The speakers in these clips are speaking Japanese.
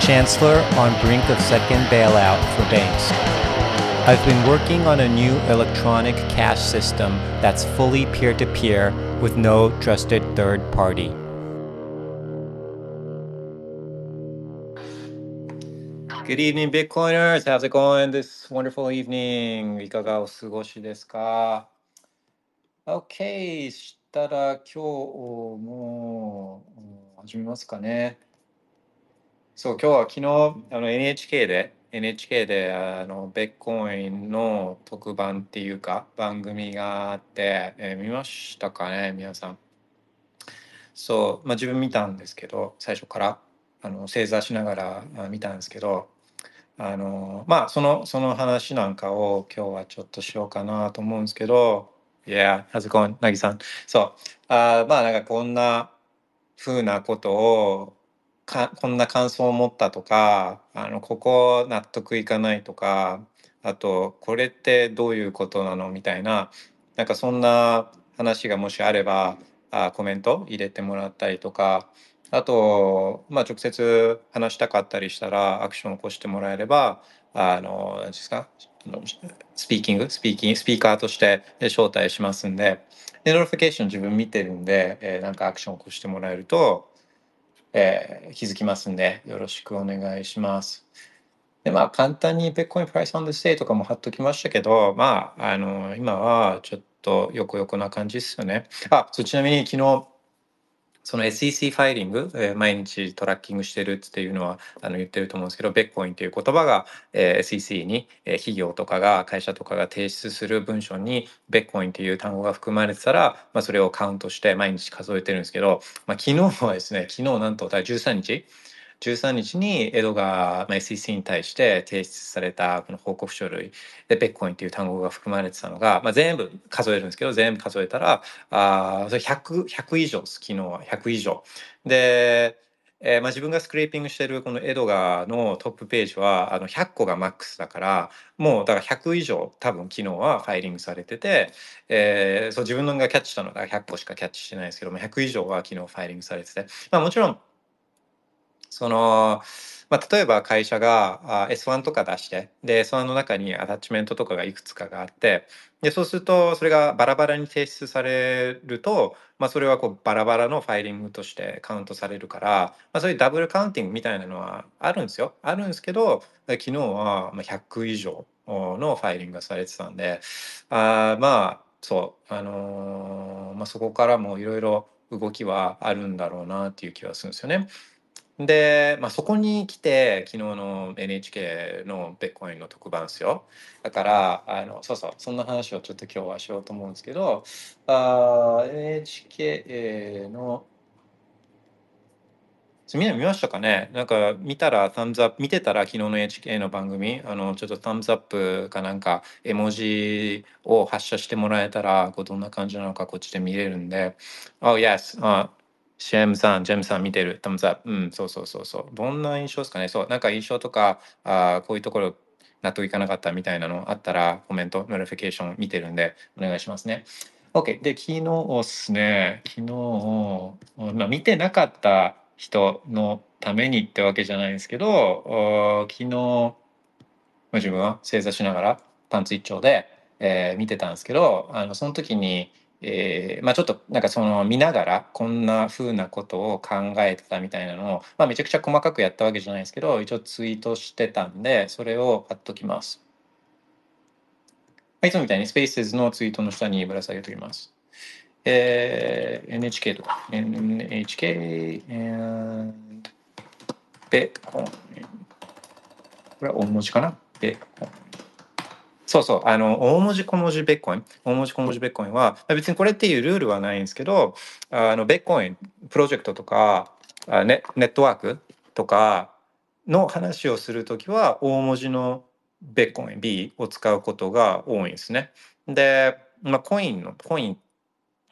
Chancellor on brink of second bailout for banks. I've been working on a new electronic cash system that's fully peer to peer with no trusted third party. Good evening, Bitcoiners. How's it going this wonderful evening? いかがお過ごしですか ?OK。したら今日もうん始めますかね。 そう、今日は昨日あの NHK で NHK であのベッコインの特番っていうか番組があって、えー見ましたかね、皆さん。そう、まあ自分見たんですけど、最初からあの正座しながら見たんですけど、あのまあそのその話なんかを今日はちょっとしようかなと思うんですけど、Yeah, how's it going? なぎさん。そう、あまあなんかこんな風なことをかこんな感想を持ったとかあのここ納得いかないとかあとこれってどういうことなのみたいななんかそんな話がもしあればあコメント入れてもらったりとかあと、まあ、直接話したかったりしたらアクションを起こしてもらえればあの何ですか speaking speaking スピーカーとして招待しますんでで notification 自分見てるんで、えーなんかアクションを起こしてもらえるとえー気づきますんで、よろしくお願いします。で、まあ、簡単に Bitcoin Price on the Day とかも貼っときましたけど、まあ、あの、今はちょっと横横な感じですよね。あ、そう、ちなみに昨日、その SEC filing、えー毎日トラッキングしてるっていうのはあの言ってると思うんですけど、ビットコインという言葉が、えー SEC に、えー企業とかが会社とかが提出する文書にベッコインという単語が含まれてたら、まあ、それをカウントして毎日数えてるんですけど、まあ、昨日はですね、昨日なんと第13日、13日にエドが、まあ、SEC に対して提出されたこの報告書類。でベッコインという単語が含まれてたのが、まあ、全部数えるんですけど全部数えたらあそれ 100, 100以上です昨日は。100以上。で、えーまあ、自分がスクレーピングしてるこのエドガーのトップページはあの100個がマックスだからもうだから100以上多分昨日はファイリングされてて、えーそう自分のがキャッチしたのが100個しかキャッチしてないですけども100以上は昨日ファイリングされてて、まあ、もちろんその、まあ、例えば会社が S1 とか出してで S1 の中にアタッチメントとかがいくつかがあってでそうするとそれがバラバラに提出されると、まあ、それはこうバラバラのファイリングとしてカウントされるから、まあ、そういうダブルカウンティングみたいなのはあるんですよあるんですけど昨日は100以上のファイリングがされてたんであまあそうあのーまあ、そこからもいろいろ動きはあるんだろうなっていう気はするんですよね。で、まあ、そこに来て昨日の NHK のベッコインの特番ですよだからあのそうそうそんな話をちょっと今日はしようと思うんですけどあ NHK のみんな見ましたかね？なんか見たら、 thumbs up、見てたら昨日の NHK の番組、あの、ちょっと thumbs up かなんか、絵文字を発射してもらえたら、こうどんな感じなのかこっちで見れるんで、Oh, yes. あシェムさん、ジェムさん見てる。 thumbs up。うん、そうそうそうそう。どんな印象ですかねそう、なんか印象とか、あこういうところ納得いかなかったみたいなのあったら、コメント、 notification 見てるんで、お願いしますね。OK。で、昨日ですね、昨日、まあ、見てなかった人のためにってわけじゃないんですけど、お昨日、自分は正座しながらパンツ一丁で、えー見てたんですけど、あのその時に、えーまあ、ちょっとなんかその見ながらこんな風なことを考えてたみたいなのを、まあ、めちゃくちゃ細かくやったわけじゃないですけど一応ツイートしてたんでそれを貼っときます。まあいつもみたいにスペースのツイートの下にぶら下げておきます。えー NHK とか NHK and ベコンこれは大文字かなベコンそうそうあの大文字小文字ベッコイン大文字小文字ベッコインはまあ別にこれっていうルールはないんですけどあのベッコインプロジェクトとかあネネットワークとかの話をするときは大文字のベッコイン B を使うことが多いんですね。で、まあ、コインのコインっ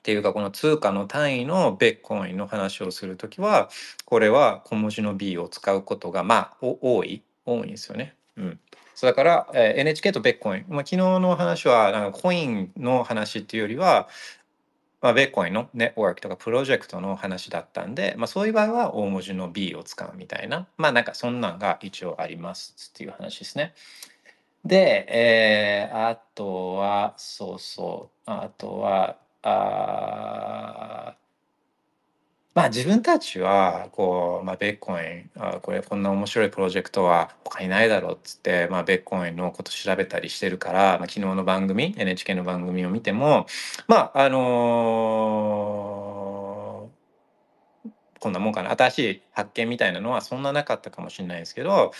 ていうかこの通貨の単位のベッコインの話をするときはこれは小文字の B を使うことがまあ多い多いんですよね。うん、そうだから、えー、NHK とベッコイン、まあ、昨日の話はなんかコインの話っていうよりは、まあ、ベッコインのネットワークとかプロジェクトの話だったんで、まあ、そういう場合は大文字の B を使うみたいな。まあなんかそんなんが一応ありますっていう話ですね。で、えー、あとはそうそう。あとはあまあ自分たちはこう、まあ、ベッコインあこれこんな面白いプロジェクトは他にないだろうっつって、まあ、ベッコインのこと調べたりしてるから、まあ、昨日の番組 NHK の番組を見てもまああのー、こんなもんかな。新しい発見みたいなのはそんななかったかもしれないですけど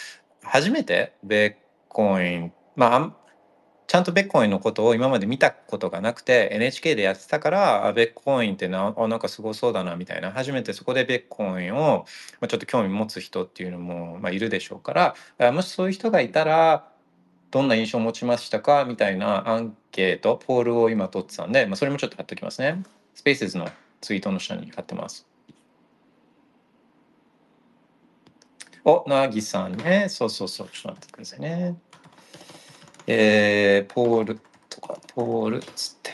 初めてベッコインまあちゃんとベッコインのことを今まで見たことがなくて NHK でやってたからあベッコインってなあなんかすごそうだなみたいな初めてそこでベッコインを、まあ、ちょっと興味持つ人っていうのも、まあ、いるでしょうからもしそういう人がいたらどんな印象を持ちましたかみたいなアンケートポールを今取ってたんで、まあ、それもちょっと貼っておきますね。スペースズのツイートの下に貼ってます。お、なぎさんね。そうそうそう。ちょっと待ってくださいね。えー、ポールとか、ポールっつって。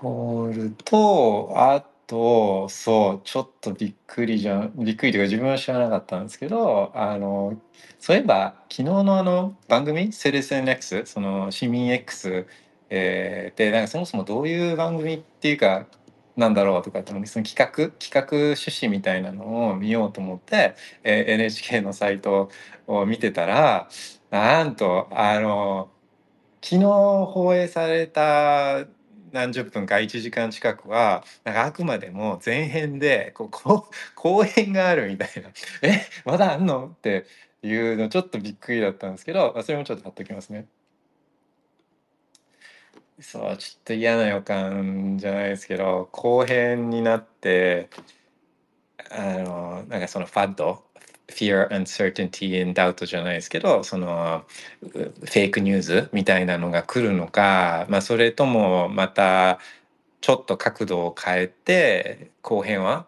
ポールと、あと、そう、ちょっとびっくりじゃん、びっくりというか自分は知らなかったんですけど、あの、そういえば、昨日のあの番組、セレセン X、その市民 X、えー、で、なんかそもそもどういう番組っていうか、なんだろうとかってその企画企画趣旨みたいなのを見ようと思って、えー、NHK のサイトを見てたらなんとあの昨日放映された何十分か1時間近くはなんかあくまでも前編でこう 後編があるみたいな「えまだあんの?」っていうのちょっとびっくりだったんですけどそれもちょっと貼っときますね。そう、ちょっと嫌な予感じゃないですけど、後編になって、あの、なんかそのファッド、fear, uncertainty and doubt じゃないですけど、そのフェイクニュースみたいなのが来るのか、まあそれともまたちょっと角度を変えて、後編は、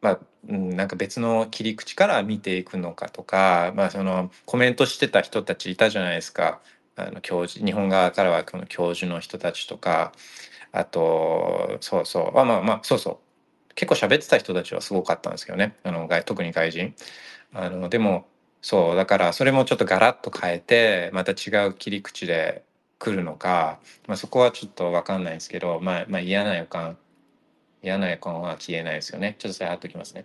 まあ、なんか別の切り口から見ていくのかとか、まあそのコメントしてた人たちいたじゃないですか。あの教授日本側からはこの教授の人たちとかあとそうそうあまあまあそうそう。結構喋ってた人たちはすごかったんですけどね。あの外特に外人。あのでもそうだからそれもちょっとガラッと変えてまた違う切り口で来るのか、まあ、そこはちょっと分かんないですけど、まあ、まあ嫌な予感嫌な予感は消えないですよね。ちょっとそれ貼っときますね。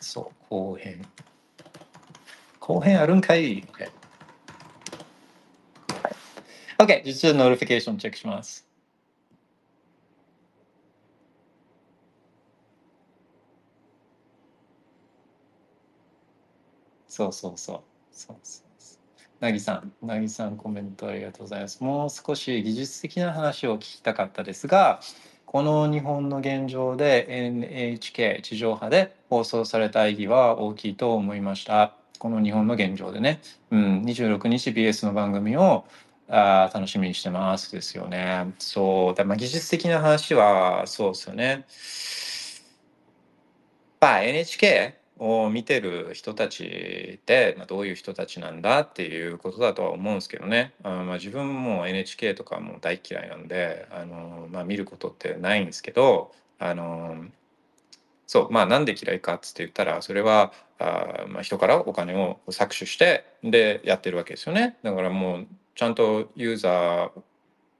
そう後編。後編あるんかい ?OK。OK、実は notification チェックします。そうそうそう。そうそうなぎさん、なぎさんコメントありがとうございます。もう少し技術的な話を聞きたかったですが、この日本の現状で NHK 地上波で放送された意義は大きいと思いました。この日本の現状でね、うん、26日 BS の番組をあ楽しみにしてますですよね。そうだ、まあ、技術的な話はそうですよね。まあ NHK を見てる人たちで、まあ、どういう人たちなんだっていうことだとは思うんですけどね。あまあ、自分も NHK とかも大嫌いなんであの、まあ、見ることってないんですけどあのそうまあなんで嫌いかっつって言ったらそれはあ、まあ、人からお金を搾取してでやってるわけですよねだからもうちゃんとユーザー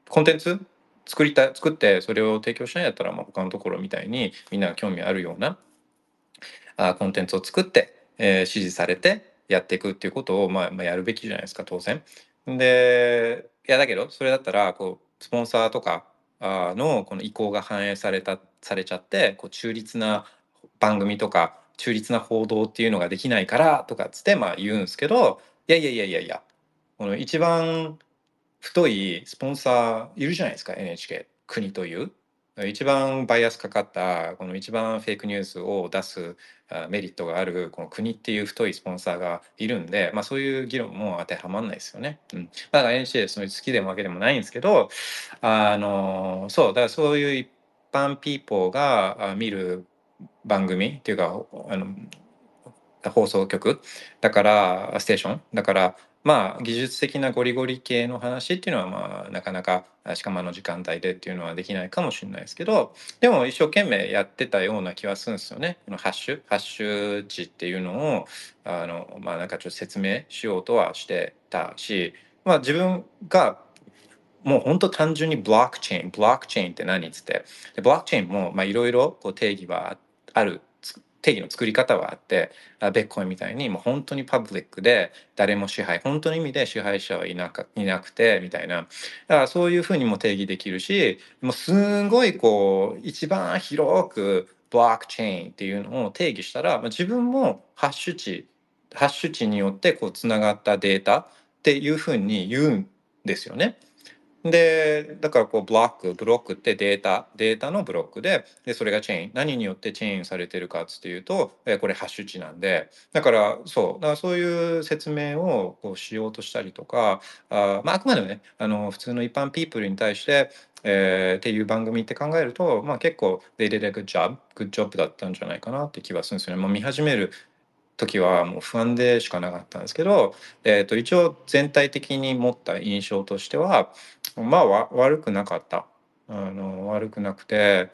コンテンツ作りた作ってそれを提供しないやったらまあ他のところみたいにみんなが興味あるようなあコンテンツを作って、えー、支持されてやっていくっていうことを、まあ、まあやるべきじゃないですか当然。でいやだけどそれだったらこうスポンサーとかのこの意向が反映されたされちゃってこう中立な番組とか中立な報道っていうのができないからとかっつってまあ言うんですけどいやいやいやいやいやこの一番太いスポンサーいるじゃないですか NHK 国という一番バイアスかかったこの一番フェイクニュースを出すメリットがあるこの国っていう太いスポンサーがいるんで、まあ、そういう議論も当てはまんないですよね。うん、だから NHK そういう好きでもわけでもないんですけどあのそうだからそういう一般ピーポーが見る番組っていうかあの放送局だからステーションだからまあ技術的なゴリゴリ系の話っていうのはまあなかなかしかもあの時間帯でっていうのはできないかもしれないですけどでも一生懸命やってたような気はするんですよね。このハッシュハッシュ値っていうのをあのまあなんかちょっと説明しようとはしてたし、まあ、自分がもう本当単純にブロックチェーンブロックチェーンって何っつってでブロックチェーンもいろいろ定義はある定義の作り方はあってベッコインみたいにもう本当にパブリックで誰も支配本当の意味で支配者はいなかいなくてみたいなだからそういうふうにも定義できるしもうすごいこう一番広くブロックチェーンっていうのを定義したら、まあ、自分もハッシュ値ハッシュ値によってこうつながったデータっていうふうに言うんですよね。で、だからこうブロック、ブロックってデータ、データのブロックで、で、それがチェーン。何によってチェーンされてるかっていうと、えこれハッシュ値なんで、だからそう、だからそういう説明をこうしようとしたりとか、あまあ、あくまでもね、あの、普通の一般ピープルに対して、えー、っていう番組って考えると、まあ結構、they did a good job, good job だったんじゃないかなって気はするんですよね。もう見始める時はもう不安でしかなかったんですけど、えー、と一応全体的に持った印象としてはまあ悪くなかった。あの悪くなくて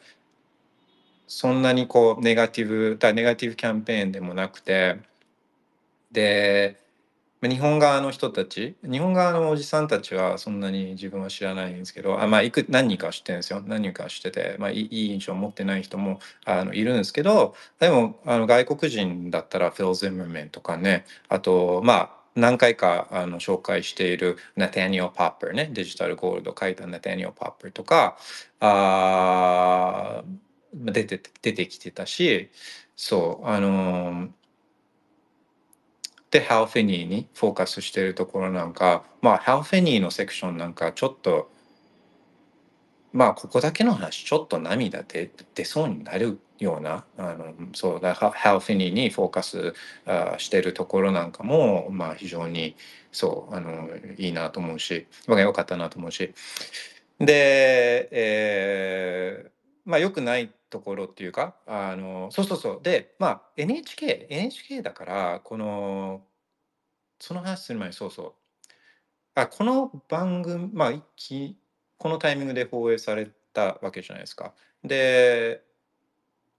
そんなにこうネガティブだネガティブキャンペーンでもなくてで日本側の人たち日本側のおじさんたちはそんなに自分は知らないんですけどあまあいく何人か知ってるんですよ。何人か知ってて、まあ、いい印象を持ってない人もあのいるんですけどでもあの外国人だったらフィル・ゼムメンとかねあとまあ何回かあの紹介しているナタニオ・パッパーねデジタルゴールド書いたナタニオ・パッパーとかあ出て出てきてたしそうあのでハウフェニーにフォーカスしてるところなんかまあハウフェニーのセクションなんかちょっとまあここだけの話ちょっと涙で出そうになるようなあのそうだハウフェニーにフォーカスあしてるところなんかもまあ非常にそうあのいいなと思うし僕は良かったなと思うし。で、えー、まあ良くないところっていうかあのそうそうそう。でまあ NHK NHK だからこのその話する前にそうそう。あこの番組まあきこのタイミングで放映されたわけじゃないですか。で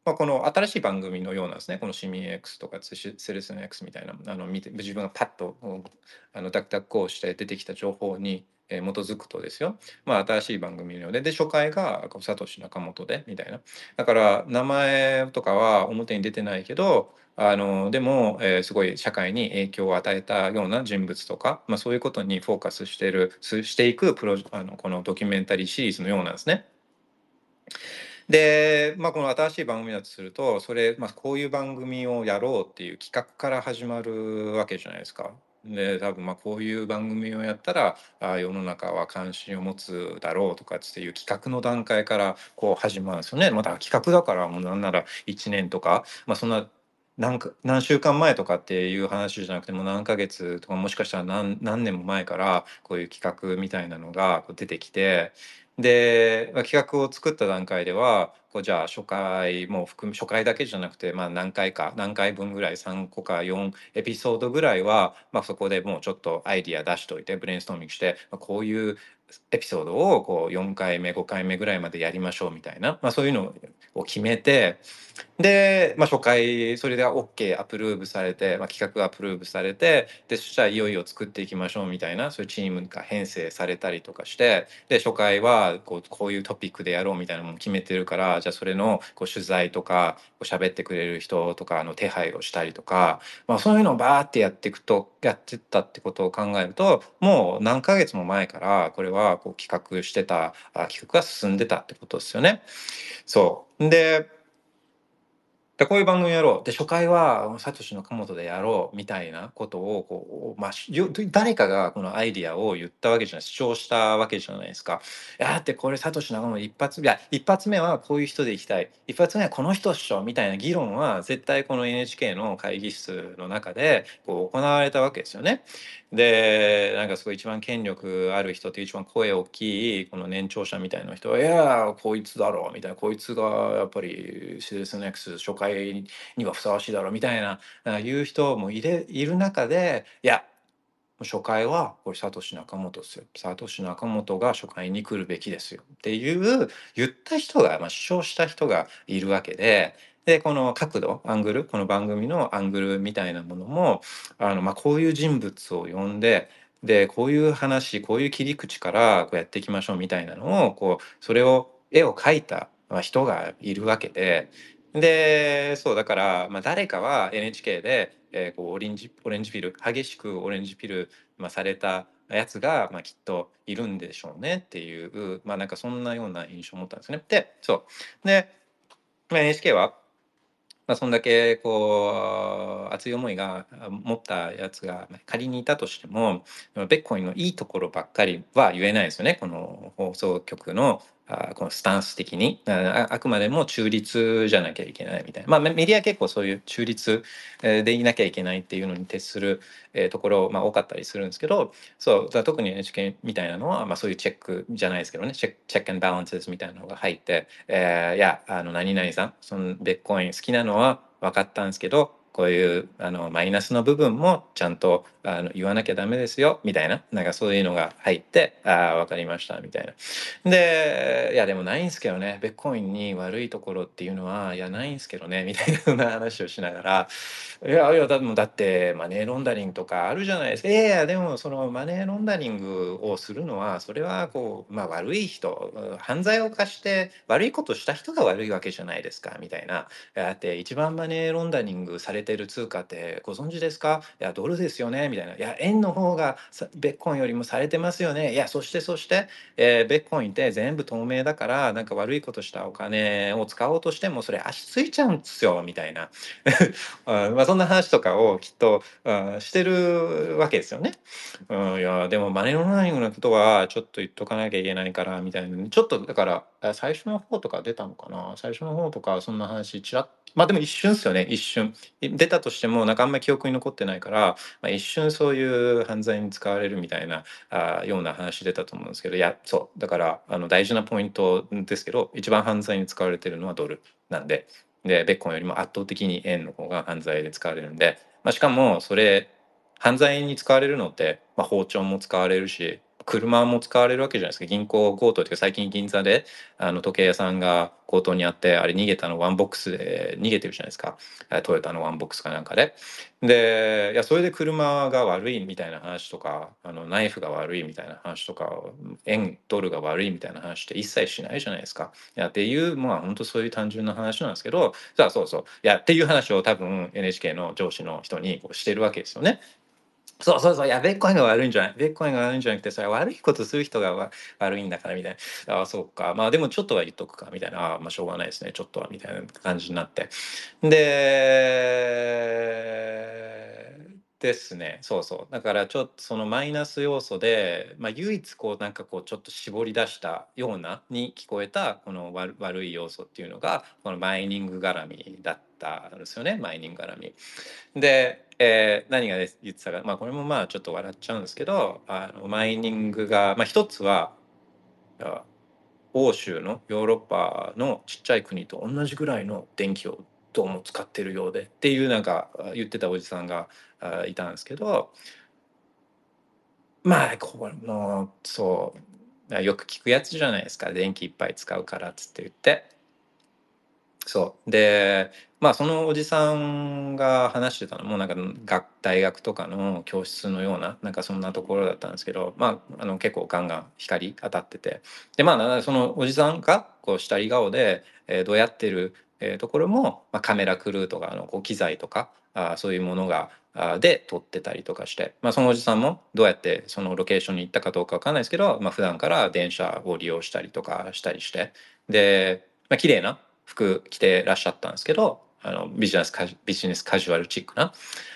まあ、この新しい番組のようなんですね。この市民 X とかセレスの X みたいなあの見て自分がパッとあのダクダクをして出てきた情報に基づくとですよ、まあ、新しい番組のようでで初回がサトシ仲本でみたいなだから名前とかは表に出てないけどあのでも、えー、すごい社会に影響を与えたような人物とか、まあ、そういうことにフォーカスしてるしていくプロあのこのドキュメンタリーシリーズのようなんですね。で、まあ、この新しい番組だとするとそれ、まあ、こういう番組をやろうっていう企画から始まるわけじゃないですか。で多分まあこういう番組をやったらあ世の中は関心を持つだろうとかっていう企画の段階からこう始まるんですよね。また企画だからもうなんなら1年とか、まあ、そんな何か何週間前とかっていう話じゃなくても何ヶ月とかもしかしたら何何年も前からこういう企画みたいなのがこう出てきてで、まあ、企画を作った段階ではこうじゃあ初回も含む初回だけじゃなくて、まあ、何回か何回分ぐらい3個か4エピソードぐらいは、まあ、そこでもうちょっとアイディア出しといてブレインストーミングして、まあ、こういうエピソードをこう4回目5回目ぐらいまでやりましょうみたいな、まあ、そういうのを決めてで、まあ、初回それで OK アプローブされて、まあ、企画がアプローブされてでそしたらいよいよ作っていきましょうみたいなそういうチームが編成されたりとかしてで初回はこうこういうトピックでやろうみたいなのも決めてるからじゃあそれのこう取材とかこう喋ってくれる人とかの手配をしたりとか、まあ、そういうのをバーってやっていくとやってったってことを考えるともう何ヶ月も前からこれはこう企画してた企画が進んでたってことですよね。そうででこういう番組やろうで初回はサトシの鴨本でやろうみたいなことをこう、まあ、誰かがこのアイディアを言ったわけじゃない主張したわけじゃないですか。いやだってこれサトシ仲本一発いや一発目はこういう人でいきたい一発目はこの人っしょみたいな議論は絶対この NHK の会議室の中でこう行われたわけですよね。でなんかすごい一番権力ある人って一番声大きいこの年長者みたいな人は「いやこいつだろ」みたいな「こいつがやっぱりシデスネックス初回にはふさわしいだろ」みたいな言う人もいれいる中でいや初回はこれサトシ仲本ですよ。サトシ仲本が初回に来るべきですよっていう言った人が、まあ、主張した人がいるわけででこの角度アングルこの番組のアングルみたいなものもあの、まあ、こういう人物を呼んででこういう話こういう切り口からこうやっていきましょうみたいなのをこうそれを絵を描いた人がいるわけででそうだから、まあ、誰かは NHK で、えー、こうオレンジオレンジピル激しくオレンジピル、まあ、されたやつが、まあ、きっといるんでしょうねっていうまあなんかそんなような印象を持ったんですね。でそうで、まあ、NHK はまあ、そんだけこう熱い思いが持ったやつが仮にいたとしてもベッコインのいいところばっかりは言えないですよね。この放送局のあこのスタンス的にああくまでも中立じゃなきゃいけないみたいな。まあメディア結構そういう中立でいなきゃいけないっていうのに徹する、えところ、まあ、多かったりするんですけどそうだ特に NHK みたいなのは、まあ、そういうチェックじゃないですけどね。チェックチェックアンバランスみたいなのが入って、えー、いやあの何々さんそのベッコイン好きなのは分かったんですけどこういうあのマイナスの部分もちゃんとあの言わなきゃダメですよみたいななんかそういうのが入ってああ分かりましたみたいな。でいやでもないんすけどねベッコインに悪いところっていうのはいやないんすけどねみたいな話をしながらいやいやだだってマネーロンダリングとかあるじゃないですかいやいやでもそのマネーロンダリングをするのはそれはこう、まあ、悪い人犯罪を犯して悪いことした人が悪いわけじゃないですかみたいなだって一番マネーロンダリングされてる通貨ってご存知ですかいやドルですよねみたいないや円の方がベッコンよりもされてますよねいやそしてそして、えー、ベッコンって全部透明だからなんか悪いことしたお金を使おうとしてもそれ足ついちゃうんですよみたいな。まあそんな話とかをきっとしてるわけですよね。うん、いやでもマネーロンダリングのことはちょっと言っとかなきゃいけないからみたいな。ちょっとだから最初の方とか出たのかな？最初の方とかそんな話ちらっまあでも一瞬ですよね一瞬。出たとしてもなんかあんまり記憶に残ってないから、まあ、一瞬そういう犯罪に使われるみたいなあような話出たと思うんですけどいやそう。だからあの大事なポイントですけど一番犯罪に使われてるのはドルなんででベッコンよりも圧倒的に円の方が犯罪で使われるんで、まあ、しかもそれ犯罪に使われるのって、まあ、包丁も使われるし車も使われるわけじゃないですか。銀行強盗っていうか最近銀座であの時計屋さんが強盗にあってあれ逃げたのワンボックスで逃げてるじゃないですか。トヨタのワンボックスかなんかで。でいやそれで車が悪いみたいな話とかあのナイフが悪いみたいな話とか円ドルが悪いみたいな話って一切しないじゃないですか。いやっていうまあ本当そういう単純な話なんですけど。さあそうそう。いやっていう話を多分 NHK の上司の人にこうしてるわけですよね。そうそうそう、いや、ベッコインが悪いんじゃない。ベッコインが悪いんじゃなくて、それは悪いことする人が悪いんだから、みたいな。ああ、そうか。まあでもちょっとは言っとくか、みたいな。ああ、まあしょうがないですね。ちょっとは、みたいな感じになって。で、ですね。そうそう。だからちょっとそのマイナス要素で、まあ唯一こうなんかこうちょっと絞り出したようなに聞こえたこの悪悪い要素っていうのが、このマイニング絡みだったんですよね。マイニング絡み。で、えー、何が言ってたか、まあ、これもまあちょっと笑っちゃうんですけどあのマイニングが、まあ、一つは欧州のヨーロッパのちっちゃい国と同じぐらいの電気をどうも使ってるようでっていうなんか言ってたおじさんがいたんですけどまあこれもそうよく聞くやつじゃないですか電気いっぱい使うからっつって言って。そう。でまあそのおじさんが話してたのもなんか学大学とかの教室のようななんかそんなところだったんですけど、まあ、あの結構ガンガン光当たってて。でまあそのおじさんがこう下り顔で、えー、どうやってる、えー、ところも、まあ、カメラクルーとかのこう機材とかあそういうものがで撮ってたりとかして、まあ、そのおじさんもどうやってそのロケーションに行ったかどうかわかんないですけど、まあ普段から電車を利用したりとかしたりして。で、まあ綺麗な服着てらっしゃったんですけどあのビジネスカジビジネスカジュアルチックな、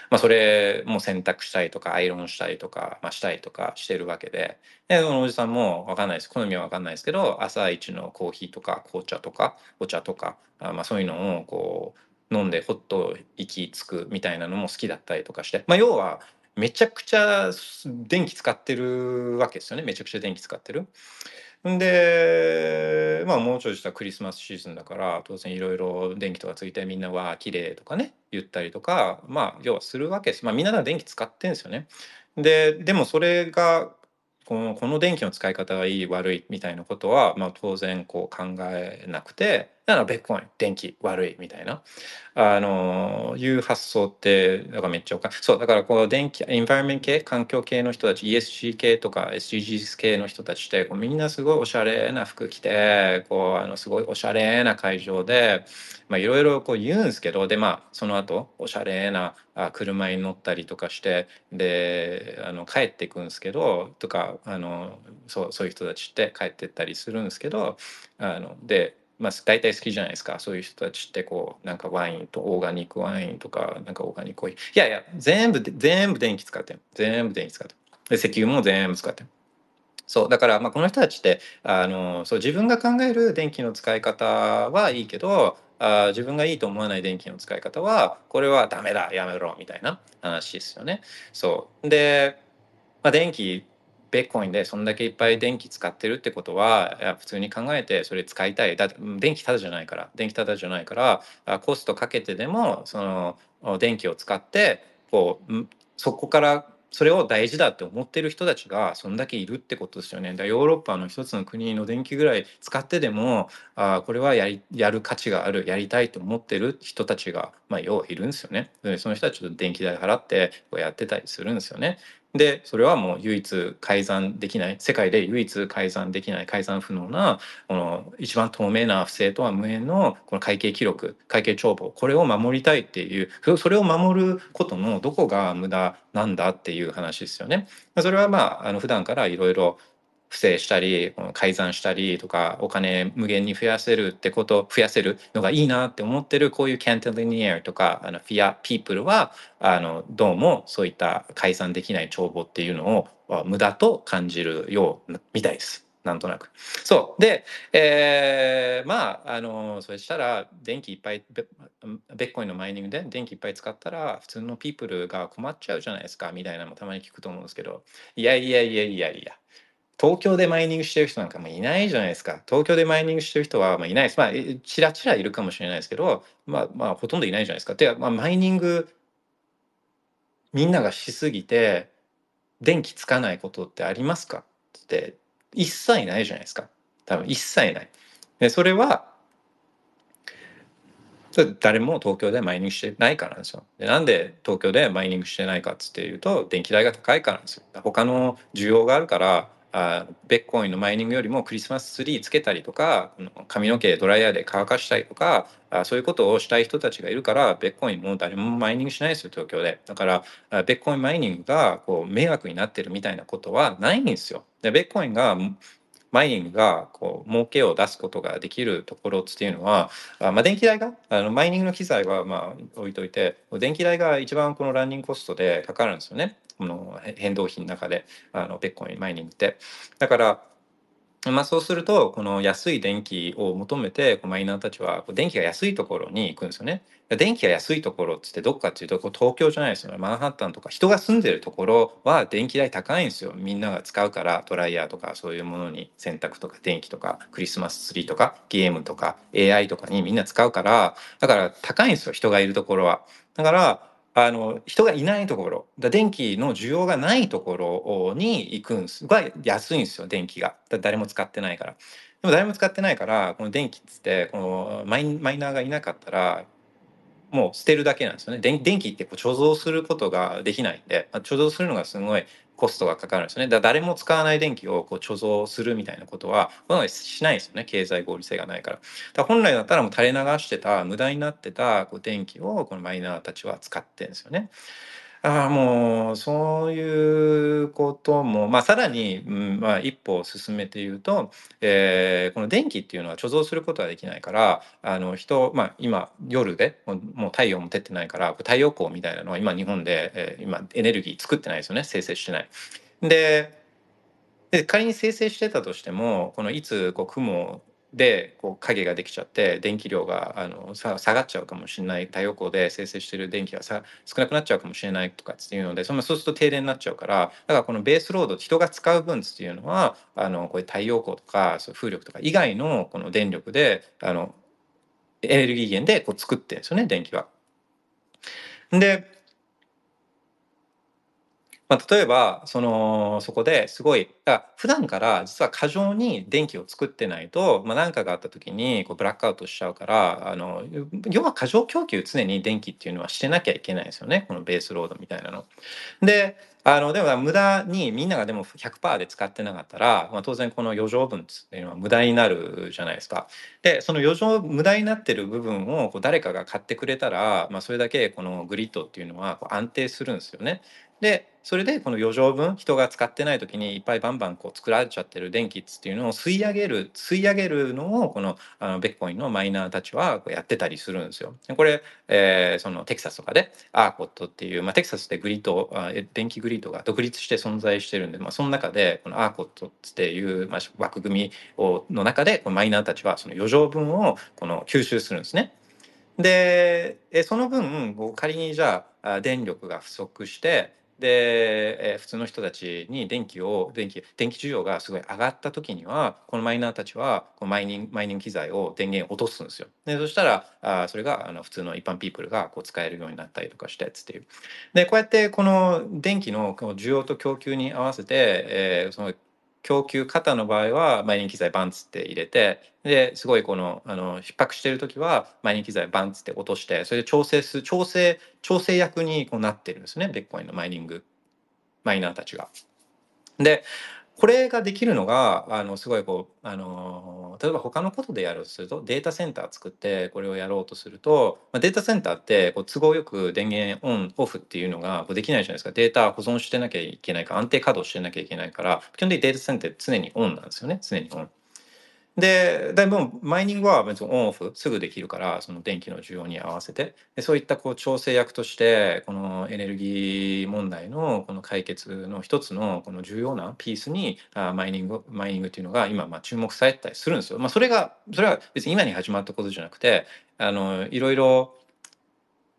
まあ、それも洗濯したりとかアイロンしたりとか、まあ、したりとかしてるわけででそのおじさんも分かんないです好みは分かんないですけど朝一のコーヒーとか紅茶とかお茶とかあ、まあ、そういうのをこう飲んでほっと息つくみたいなのも好きだったりとかして、まあ、要はめちゃくちゃ電気使ってるわけですよねめちゃくちゃ電気使ってる。んでまあもうちょいしたクリスマスシーズンだから当然いろいろ電気とかついてみんなは綺麗とかね言ったりとかまあ要はするわけですまあみんなが電気使ってんですよね。ででもそれがこのこの電気の使い方がいい悪いみたいなことは、まあ、当然こう考えなくてだからベッコン電気悪いみたいな。あのいう発想ってだかめっちゃおかそうだからこう電気インバイメント系環境系の人たち ESG 系とか SDGs 系の人たちってこうみんなすごいおしゃれな服着てこうあのすごいおしゃれな会場でまあいろいろこう言うんですけどでまあその後おしゃれな車に乗ったりとかしてであの帰っていくんですけどとかあのそうそういう人たちって帰ってったりするんですけどあのでまあ、大体好きじゃないですか。そういう人たちってこうなんかワインとオーガニックワインとかなんかオーガニックコーヒーいやいや全部全部電気使ってる全部電気使ってるで石油も全部使ってるそうだからまあこの人たちってあのそう自分が考える電気の使い方はいいけどあ自分がいいと思わない電気の使い方はこれはダメだやめろみたいな話ですよね。そう。で、まあ、電気ベッコインでそんだけいっぱい電気使ってるってことはいや普通に考えてそれ使いたいだ電気ただじゃないから電気ただじゃないからコストかけてでもその電気を使ってこうそこからそれを大事だって思ってる人たちがそんだけいるってことですよね。だヨーロッパの一つの国の電気ぐらい使ってでもあこれはやりやる価値があるやりたいと思ってる人たちが、まあ、要はいるんですよね。でその人たちと電気代払ってこうやってたりするんですよね。でそれはもう唯一改ざんできない世界で唯一改ざんできない改ざん不能なこの一番透明な不正とは無縁のこの会計記録会計帳簿これを守りたいっていうそれを守ることのどこが無駄なんだっていう話ですよね。それはまああの普段からいろろ不正したり改ざんしたりとかお金無限に増やせるってこと増やせるのがいいなって思ってるこういうキャンテリニアとかあのフィアピープルはあのどうもそういった改ざんできない帳簿っていうのを無駄と感じるようみたいです。なんとなく。そう。で、えー、まあ、あの、そしたら、電気いっぱいベ、ベッコインのマイニングで電気いっぱい使ったら、普通のピープルが困っちゃうじゃないですか、みたいなのもたまに聞くと思うんですけど、いやいやいやいやいや、東京でマイニングしてる人なんかもいないじゃないですか。東京でマイニングしてる人はまあいないです。まあ、ちらちらいるかもしれないですけど、まあ、まあ、ほとんどいないじゃないですか。で、まあ、マイニング、みんながしすぎて、電気つかないことってありますか？って、一切ないじゃないですか。多分一切ない。で、それは、誰も東京でマイニングしてないからなんですよ。でなんで東京でマイニングしてないかっつっていうと電気代が高いからなんですよ。他の需要があるからあベッコインのマイニングよりもクリスマスツリーつけたりとか髪の毛ドライヤーで乾かしたりとかあそういうことをしたい人たちがいるからベッコインもう誰もマイニングしないですよ東京で。だからベッコインマイニングがこう迷惑になってるみたいなことはないんですよ。でベッコインがマイニングがこう儲けを出すことができるところっていうのはあ、まあ、電気代があのマイニングの機材はまあ置いといて電気代が一番このランニングコストでかかるんですよね。この変動費の中であのベッコインマイニングってだからまあ、そうするとこの安い電気を求めてマイナーたちは電気が安いところに行くんですよね。電気が安いところっつってどっかっていうとこう東京じゃないですよねマンハッタンとか人が住んでるところは電気代高いんですよみんなが使うからドライヤーとかそういうものに洗濯とか電気とかクリスマスツリーとかゲームとか AI とかにみんな使うからだから高いんですよ人がいるところは。だからあの人がいないところ。だ電気の需要がないところに行くんです。が安いんですよ電気が。誰も使ってないから。でも誰も使ってないからこの電気っつってこのマイマイナーがいなかったらもう捨てるだけなんですよね。電気ってこう貯蔵することができないんで貯蔵するのがすごいコストがかかるんですよね。だ誰も使わない電気をこう貯蔵するみたいなことは、本来しないですよね。経済合理性がないから。だ本来だったらもう垂れ流してた、無駄になってたこう電気をこのマイナーたちは使ってるんですよね。ああ、もう、そういうことも、まあ、さらに、うん、まあ、一歩進めて言うと、えー、この電気っていうのは貯蔵することはできないから、あの、人、まあ、今、夜で、もうもう太陽も照ってないから、太陽光みたいなのは今日本で、えー、今、エネルギー作ってないですよね。生成してない。で、で仮に生成してたとしても、このいつこう雲でこう影ができちゃって電気量があのさ下がっちゃうかもしれない太陽光で生成してる電気がさ少なくなっちゃうかもしれないとかっていうのでそのそうすると停電になっちゃうからだからこのベースロード人が使う分っていうのはあのこういう太陽光とかそう風力とか以外のこの電力であのエネルギー源でこう作ってるんですよね電気は。でまあ、例えばそのそこですごいだ普段から実は過剰に電気を作ってないと何、まあ、かがあった時にこうブラックアウトしちゃうからあの要は過剰供給常に電気っていうのはしてなきゃいけないですよねこのベースロードみたいなの。であのでも無駄にみんながでも100%で使ってなかったら、まあ、当然この余剰分っていうのは無駄になるじゃないですか。でその余剰無駄になってる部分をこう誰かが買ってくれたら、まあ、それだけこのグリッドっていうのはこう安定するんですよね。でそれでこの余剰分人が使ってない時にいっぱいバンバンこう作られちゃってる電気っていうのを吸い上げる吸い上げるのをこのあのベッコインのマイナーたちはやってたりするんですよ。これ、えー、そのテキサスとかでアーコットっていう、まあ、テキサスでグリッド電気グリッドが独立して存在してるんで、まあ、その中でこのアーコットっていう、まあ、枠組みをの中でこのマイナーたちはその余剰分をこの吸収するんですね。でその分仮にじゃあ電力が不足してで、えー、普通の人たちに電気を電気電気需要がすごい上がった時にはこのマイナーたちはこのマイニングマイニング機材を電源落とすんですよ。でそしたらあそれがあの普通の一般ピープルがこう使えるようになったりとかしてっていう。でこうやってこの電気のこの需要と供給に合わせて、えー、その供給過の場合はマイニング機材バンツって入れてですごいこのあの逼迫してる時はマイニング機材バンツって落としてそれで調整する調整調整役にこうなってるんですねベッコインのマイニングマイナーたちが。でこれができるのがあのすごいこうあの例えば他のことでやろうとするとデータセンター作ってこれをやろうとすると、まあ、データセンターってこう都合よく電源オンオフっていうのがこうできないじゃないですかデータ保存してなきゃいけないか安定稼働してなきゃいけないから基本的にデータセンターって常にオンなんですよね常にオン。で、だいぶマイニングは別にオンオフすぐできるから、その電気の需要に合わせて、でそういったこう調整役として、このエネルギー問題のこの解決の一つのこの重要なピースに、あマイニング、マイニングっていうのが今、まあ注目されたりするんですよ。まあそれが、それは別に今に始まったことじゃなくて、あの、いろいろ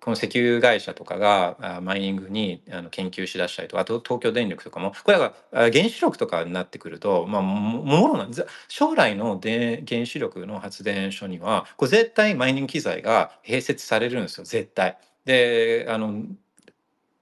この石油会社とかがマイニングに研究しだしたりとかあと東京電力とかも。これが原子力とかになってくるとまあもろな将来の原子力の発電所にはこれ絶対マイニング機材が併設されるんですよ。絶対。であの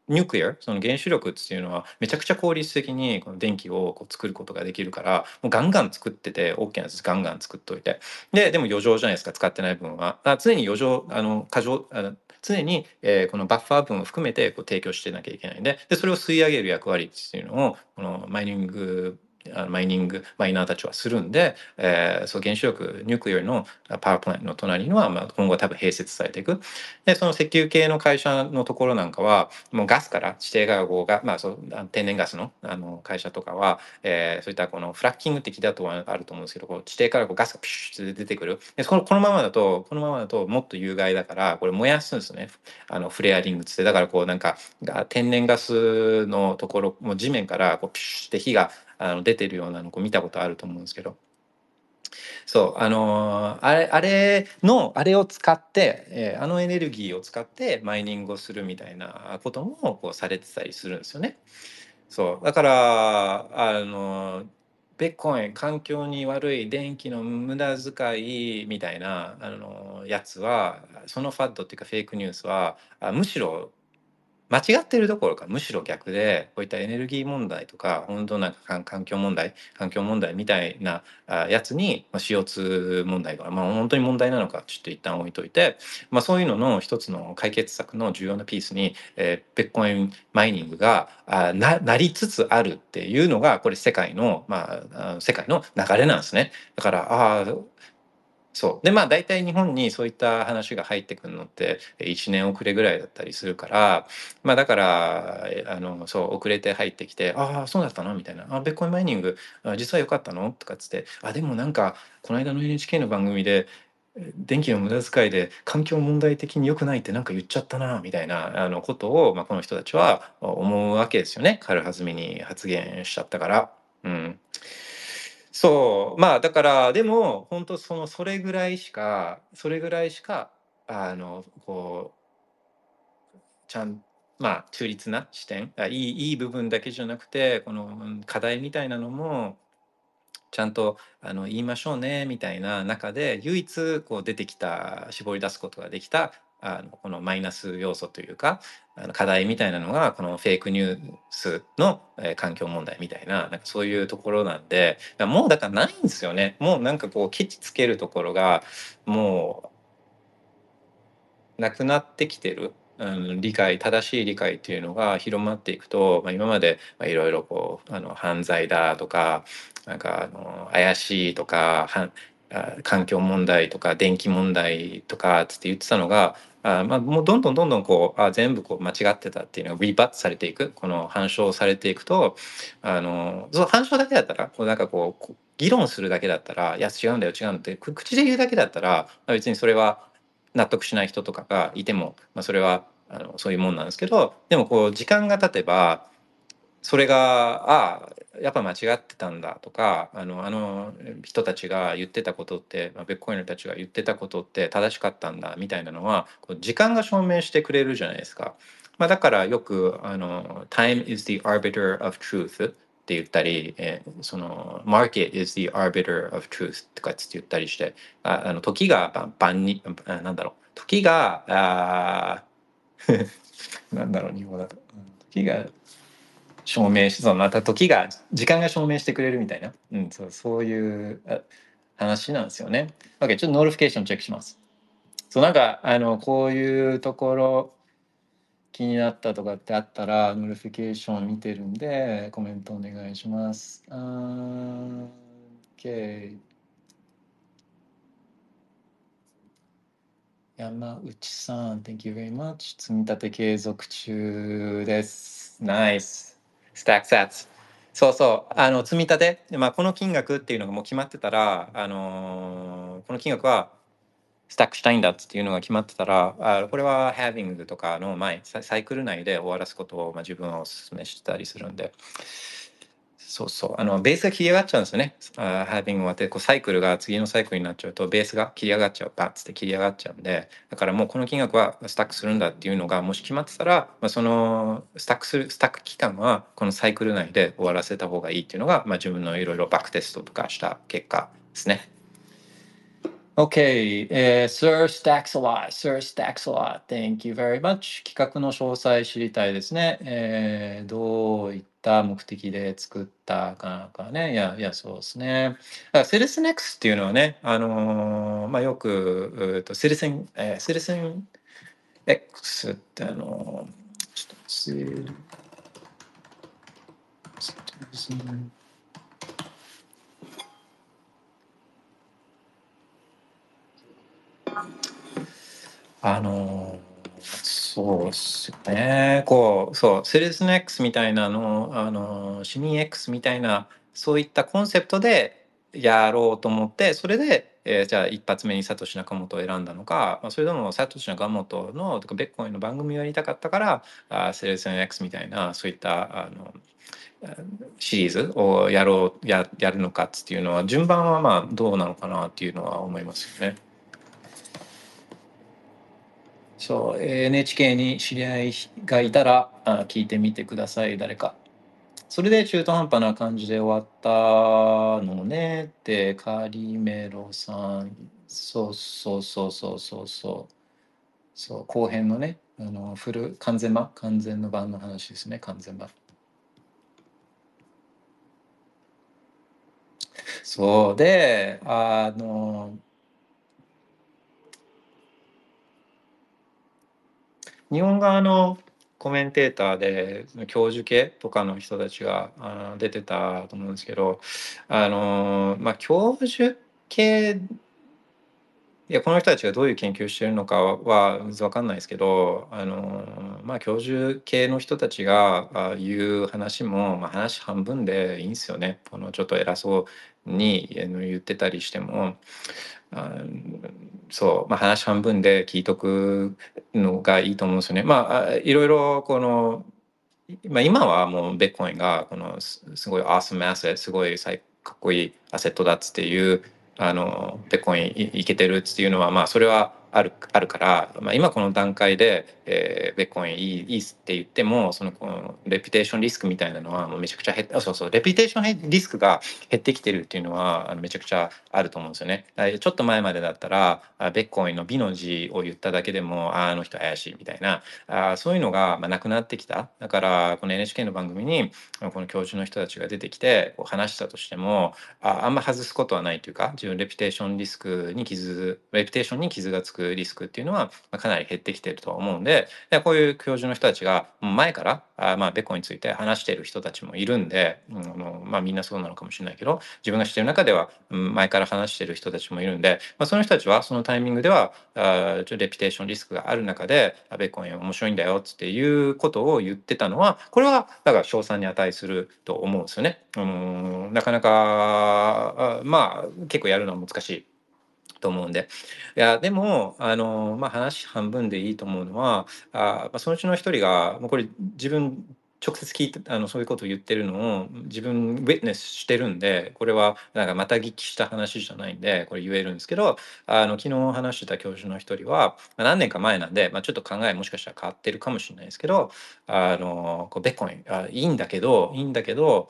ニュークリアその原子力っていうのはめちゃくちゃ効率的にこの電気をこう作ることができるからもうガンガン作ってて大きなやつガンガン作っといて。ででも余剰じゃないですか。使ってない分は。常に余剰あの過剰あの常に、えー、このバッファー分を含めてこう提供してなきゃいけないんででそれを吸い上げる役割っていうのをこのマイニングマイニングマイナーたちはするんで、えー、そう原子力 nuclear の power plant の隣には、まあ、今後多分併設されていく。でその石油系の会社のところなんかはもうガスから指定外号が、まあ、そう天然ガスのあの会社とかは、えー、そういったこの fracking 的だとはあると思うんですけどこう地底からこうガスがピシュッて出てくる。でこのこのままだとこのままだともっと有害だからこれ燃やすんですね。あのフレアリングつって。だからこうなんか天然ガスのところもう地面からこうピシュッて火があの出てるようなのを見たことあると思うんですけどそうあのあれあれのあれを使って、えー、あのエネルギーを使ってマイニングをするみたいなこともこうされてたりするんですよね。そうだからあのベッコイン環境に悪い電気の無駄遣いみたいなあのやつはそのファッドっていうかフェイクニュースはむしろ間違ってるどころかむしろ逆でこういったエネルギー問題とか本当なんか環境問題環境問題みたいなやつに CO2 問題が、まあ、本当に問題なのかちょっと一旦置いといて、まあ、そういうのの一つの解決策の重要なピースに、えー、ベッコインマイニングがあななりつつあるっていうのがこれ世界の、まあ、世界の流れなんですね。だからあそうでまあ大体日本にそういった話が入ってくるのって1年遅れぐらいだったりするからまあだからあのそう遅れて入ってきて「ああそうだったの?」みたいな「あベッコインマイニング実は良かったの?」とかっつって「あでもなんかこの間の NHK の番組で電気の無駄遣いで環境問題的に良くないってなんか言っちゃったなみたいなあのことを、まあ、この人たちは思うわけですよね軽はずみに発言しちゃったから。うんそう。まあだからでも本当そのそれぐらいしかそれぐらいしかあのこうちゃんまあ中立な視点いいいい部分だけじゃなくてこの課題みたいなのもちゃんとあの言いましょうねみたいな中で唯一こう出てきた絞り出すことができたあのこのマイナス要素というかあの課題みたいなのがこのフェイクニュースの、えー、環境問題みたいななんかそういうところなんでもうだからないんですよねもうなんかこうケチつけるところがもうなくなってきてる。うん、理解正しい理解っていうのが広まっていくと、まあ、今までいろいろこうあの犯罪だとかなんかあの怪しいとか環境問題とか電気問題とかつって言ってたのがあまあもうどんどんどんどんこうあ全部こう間違ってたっていうのがリバットされていくこの反証されていくとあのその反証だけだったらこうなんかこう議論するだけだったら「いや違うんだよ違うんだ」って口で言うだけだったら別にそれは納得しない人とかがいても、まあ、それはあのそういうもんなんですけどでもこう時間が経てばそれがああやっぱ間違ってたんだとかあのあの人たちが言ってたことって、まあ、ベッコインたちが言ってたことって正しかったんだみたいなのはこう時間が証明してくれるじゃないですか。まあ、だからよくあの「Time is the arbiter of truth」って言ったり、えー、その「Market is the arbiter of truth」とかって言ったりしてああの時が万になんだろう。時があ なんだろう日本だと。時が証明しそうまた時が時間が証明してくれるみたいな、うん、そうそういう話なんですよね。OK ちょっと notification チェックします。そうなんかあのこういうところ気になったとかってあったら notification 見てるんでコメントお願いします。OK 山内さん、Thank you very much. 積み立て継続中です。ナイス。スタックサツ。そうそう。あの、積み立て。まあ、この金額っていうのがもう決まってたら、あのー、この金額はスタックしたいんだっていうのが決まってたら、あこれは having とかの前、サイクル内で終わらすことを、まあ、自分はお勧めしたりするんで。そうそう。あの、ベースが切り上がっちゃうんですよね。あハービング終わって、こうサイクルが次のサイクルになっちゃうと、ベースが切り上がっちゃう。バッツって切り上がっちゃうんで、だからもうこの金額はスタックするんだっていうのが、もし決まってたら、まあ、そのスタックする、スタック期間はこのサイクル内で終わらせた方がいいっていうのが、まあ、自分のいろいろバックテストとかした結果ですね。Okay, uh, Sir Stacks a lot. Sir Stacks a lot. Thank you very much. 企画の詳細知りたいですね。えー、どういった目的で作ったかかね。いや、いや、そうですね。だから、セルスネックスっていうのはね、あのー、まあ、よく、うとセルセン、えー、セルセン X ってあのー、ちょっと、セル、セルあのそうっすよね。こう、そう、セレスネ X みたいなの、あの、主任 X みたいな、そういったコンセプトでやろうと思って、それで、えー、じゃあ一発目にサトシ・ナカモトを選んだのか、まあそれともサトシ・ナカモトのとかベッコイの番組をやりたかったからあセレスネ X みたいなそういったあのシリーズをやろうややるのかっていうのは順番はまあどうなのかなっていうのは思いますよね。そう、NHK に知り合いがいたらあ聞いてみてください、誰か。それで中途半端な感じで終わったのねって、カリメロさん、そうそうそうそうそうそう、そう後編のね、あのフル完全版、完全の版の話ですね、完全版。そうで、あの、日本側のコメンテーターで教授系とかの人たちがあ出てたと思うんですけどあのまあ教授系いやこの人たちがどういう研究してるのかは分かんないですけどあのまあ教授系の人たちが言う話も、まあ、話半分でいいんですよね。このちょっと偉そうに言ってたりしてもあそう、まあ、話半分で聞いとくのがいいと思うんですよね。まあいろいろこのまあ、今はもうベッコインがこのすごいアースマスすごいかっこいいアセットだっつっていうあのベッコインいけてるっていうのはまあそれはあるあるから、まあ、今この段階で、えー、ベッコインいいいいって言ってもそのこのレピュテーションリスクみたいなのはもうめちゃくちゃ減ってそうそうレピュテーションリスクが減ってきてるっていうのはあのめちゃくちゃあると思うんですよね。ちょっと前までだったらベッコインの美の字を言っただけでもああの人怪しいみたいなあそういうのが、まあ、なくなってきた。だからこの NHK の番組にこの教授の人たちが出てきてこう話したとしてもああんま外すことはないというか自分レピュテーションリスクに傷レピュテーションに傷がつくリスクっていうのはかなり減ってきてると思うんでこういう教授の人たちが前からあまあベコについて話してる人たちもいるんで、うん、まあみんなそうなのかもしれないけど自分が知ってる中では前から話してる人たちもいるんで、まあ、その人たちはそのタイミングではあレピテーションリスクがある中でベコイン面白いんだよっていうことを言ってたのはこれはだから賞賛に値すると思うんですよね。うんなかなかまあ結構やるのは難しいと思うんで。いや、でも、あの、まあ、話半分でいいと思うのは、あま、そのうちの一人が、もうこれ自分直接聞いてあのそういうことを言ってるのを自分ウィッネスしてるんでこれはなんかまた聞きした話じゃないんでこれ言えるんですけどあの昨日話してた教授の一人は、まあ、何年か前なんで、まあ、ちょっと考えもしかしたら変わってるかもしれないですけどあのこうベッコインあいいんだけどいいんだけど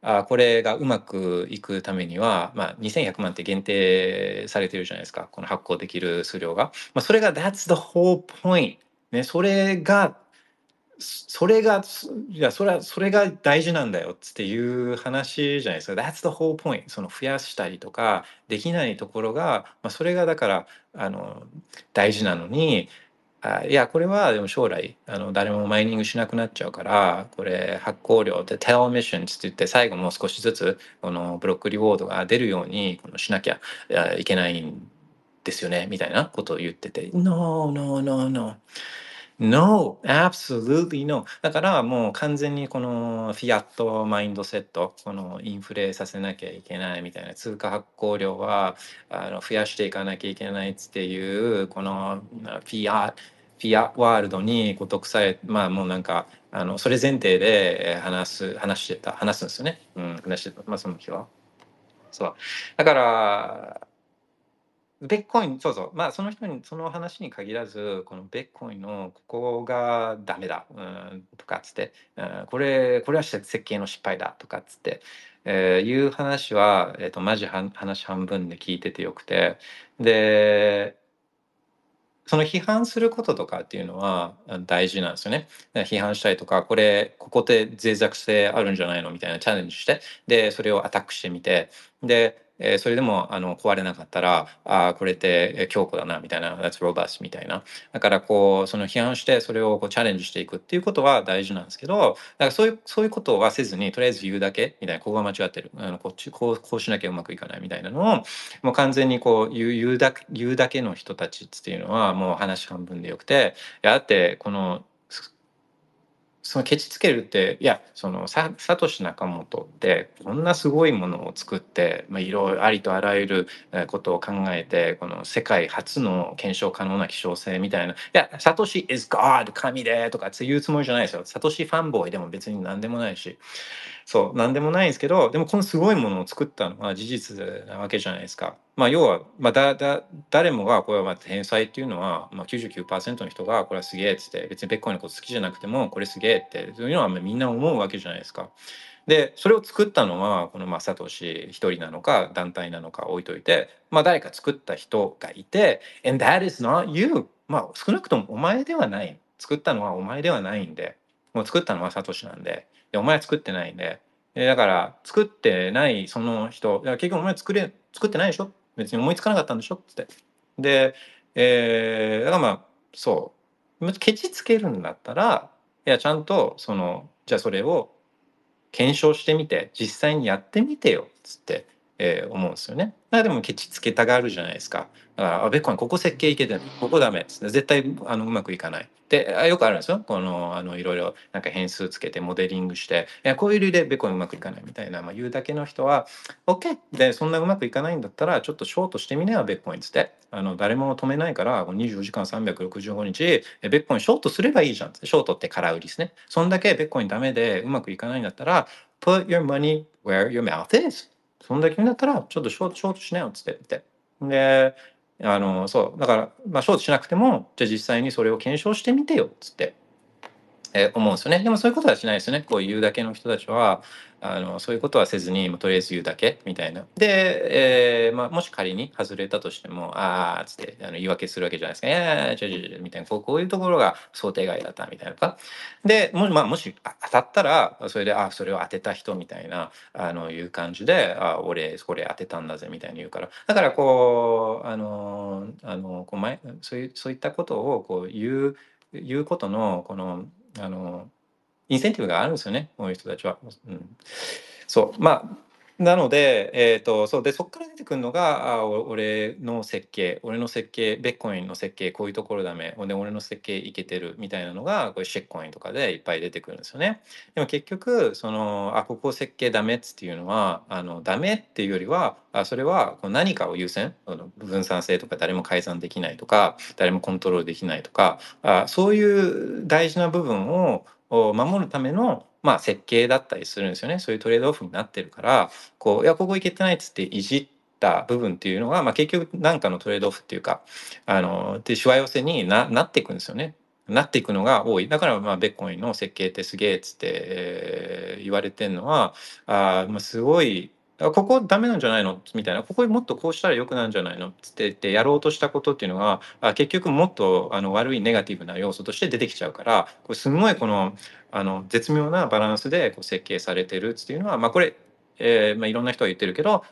あこれがうまくいくためには、まあ、2100万って限定されてるじゃないですか。この発行できる数量が、まあ、それが That's the whole point、ね、それがそれがいやそれはそれが大事なんだよっていう話じゃないですか。That's the whole point その増やしたりとかできないところが、まあ、それがだからあの大事なのにあいやこれはでも将来あの誰もマイニングしなくなっちゃうからこれ発行量で Tell Missions って言って最後もう少しずつこのブロックリウォードが出るようにこのしなきゃいけないんですよねみたいなことを言ってて No no no no No, absolutely no. だからもう完全にこのフィアットマインドセット、このインフレさせなきゃいけないみたいな通貨発行量はあの増やしていかなきゃいけないっていうこのフィアフィアワールドにこう毒されまあもうなんかあのそれ前提で話す話してた話すんですよね。うん、話してたまあその日は。そうだからベッコイン、そうそう。まあ、その人に、その話に限らず、このベッコインのここがダメだ、うん、とかっつって、うん、これ、これは設計の失敗だとかっつって、えー、いう話は、えっ、ー、と、マジ話半分で聞いててよくて、で、その批判することとかっていうのは大事なんですよね。批判したりとか、これ、ここで脆弱性あるんじゃないの？みたいなチャレンジして、で、それをアタックしてみて、で、え、それでもあの壊れなかったらああこれって強固だなみたいな That's robust みたいな。だからこうその批判してそれをこうチャレンジしていくっていうことは大事なんですけどだからそういうそういうことはせずにとりあえず言うだけみたいなここが間違ってる。あのこっちこうこうしなきゃうまくいかないみたいなのをもう完全にこう言う言うだけ言うだけの人たちっていうのはもう話半分でよくていやだってこのそのケチつけるっていやそのサトシ仲本ってこんなすごいものを作って、まあ、いろいろありとあらゆることを考えてこの世界初の検証可能な希少性みたいな。いやサトシ is God 神でとかっていうつもりじゃないですよ。サトシファンボーイでも別に何でもないし。そう何でもないんですけどでもこのすごいものを作ったのは事実なわけじゃないですか。まあ要は、まあ、だだ誰もがこれはまあ天才っていうのは、まあ、99%の人がこれはすげえっつって別にベッコイのこと好きじゃなくてもこれすげえってそういうのはみんな思うわけじゃないですか。でそれを作ったのはこのまあサトシ一人なのか団体なのか置いといて、まあ、誰か作った人がいて「And that is not you」まあ少なくともお前ではない作ったのはお前ではないんでもう作ったのはサトシなんででお前作ってないんで、えだから作ってないその人、結局お前作れ、作ってないでしょ？別に思いつかなかったんでしょ？っつって。で、えー、だからまあ、そう。ケチつけるんだったら、いや、ちゃんと、その、じゃあそれを検証してみて、実際にやってみてよ。っ、つって。えー思うんですよね。まあでもケチつけたがるじゃないですか。だからあベッコインここ設計いけてるここダメです絶対あのうまくいかない。であよくあるんですよ。このあのいろいろなんか変数つけてモデリングしていやこういう理由でベッコインうまくいかないみたいな、まあ、言うだけの人は OK でそんなうまくいかないんだったらちょっとショートしてみなよベッコインつってあの誰も止めないから24時間365日ベッコインショートすればいいじゃんショートって空売りですね。そんだけベッコインダメでうまくいかないんだったら Put your money where your mouth is そんだけ言うんだったらちょっとショートショートしなよっつって言ってであのそうだから、まあ、ショートしなくてもじゃあ実際にそれを検証してみてよっつって、え思うんですよね。でもそういうことはしないですよね。こう言うだけの人たちはあのそういうことはせずにとりあえず言うだけみたいな。で、えーまあ、もし仮に外れたとしてもああっつってあの言い訳するわけじゃないですか。いやいや違う違う違うみたいな。こうこういうところが想定外だったみたいなとか。でも,、まあ、もし当たったらそれであそれを当てた人みたいなあのいう感じであ俺これ当てたんだぜみたいに言うから。だからこうあのあのこう前そういうそういったことをこう言う言うことのこのあのインセンティブがあるんですよねこういう人たちは。うん、そうまあなので、えー、とそうでそこから出てくるのがあお俺の設計俺の設計ベッコインの設計こういうところダメで俺の設計いけてるみたいなのがこれシェッコインとかでいっぱい出てくるんですよね。でも結局そのあここ設計ダメっていうのはあのダメっていうよりはあそれはこう何かを優先あの分散性とか誰も改ざんできないとか誰もコントロールできないとかあそういう大事な部分を守るための、まあ、設計だったりするんですよねそういうトレードオフになってるからこういやここ行けてないっつっていじった部分っていうのが、まあ、結局何かのトレードオフっていうかあのでしわ寄せにななっていくんですよね。なっていくのが多いだからまあベッコインの設計ってすげえっつって、えー言われてるのはあ、まあ、すごいあここダメなんじゃないの？みたいな。ここもっとこうしたらよくなんじゃないの？って言ってやろうとしたことっていうのが結局もっとあの悪いネガティブな要素として出てきちゃうからこれすごいこのあの絶妙なバランスでこう設計されてるっていうのはまあこれ、えーまあ、いろんな人が言ってるけど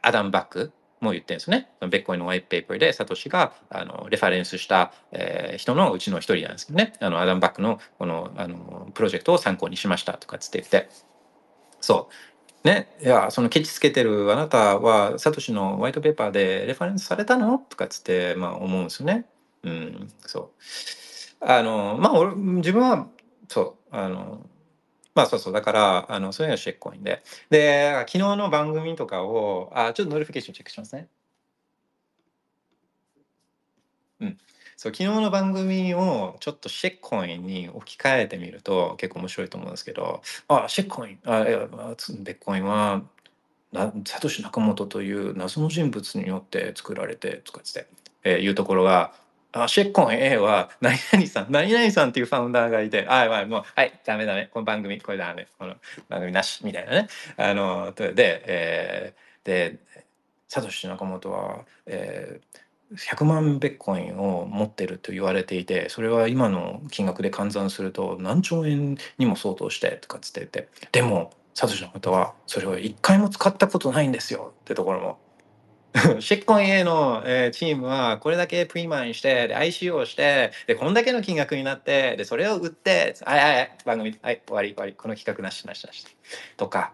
アダム・バックも言ってるんですね。ビットコインの white paper でサトシがあの reference した、えー人のうちの一人なんですけどね。あのアダム・バックのこのあのプロジェクトを参考にしましたとかつって言って。そう。ね。いやそのケチつけてるあなたはサトシの white paper で reference されたの？とかっつってまあ思うんですよね。うんそう。あのまあ俺自分はそうあのまあそうそうだからあのそういうのは shitcoin で。で昨日の番組とかをあちょっと notification チェックしますね。うん、そう昨日の番組をちょっと shitcoin に置き換えてみると結構面白いと思うんですけどあ shitcoin あいやあつビットコインはなサトシ・ナカモトという謎の人物によって作られてとかって、えーいうところがあシェッコン A は何々さん 何々さんっていうファウンダーがいてあはいもうはいダメダメこの番組これダメこの番組なしみたいなね。あのでで,、えーでサトシ・ナカモトは、えー100万ベッコインを持ってると言われていてそれは今の金額で換算すると何兆円にも相当してとかつって言ってでもサトシの方はそれを一回も使ったことないんですよってところも。シェッコン A の、えーチームはこれだけプリマインしてで ICO をしてでこんだけの金額になってでそれを売ってはいはい番組はい終わり終わりこの企画なしなしなしとか。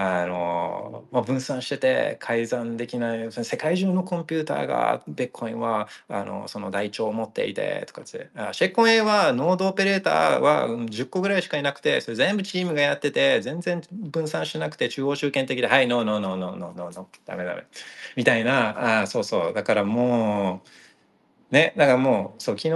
あのまあ、分散してて改ざんできない世界中のコンピューターがベッコインはあのその台帳を持っていてとかってシェッコン A はノードオペレーターは10個ぐらいしかいなくてそれ全部チームがやってて全然分散しなくて中央集権的ではいノーノーノーノーノーノーノーダメダメみたいなあそうそうだからもうねだからもうそう昨日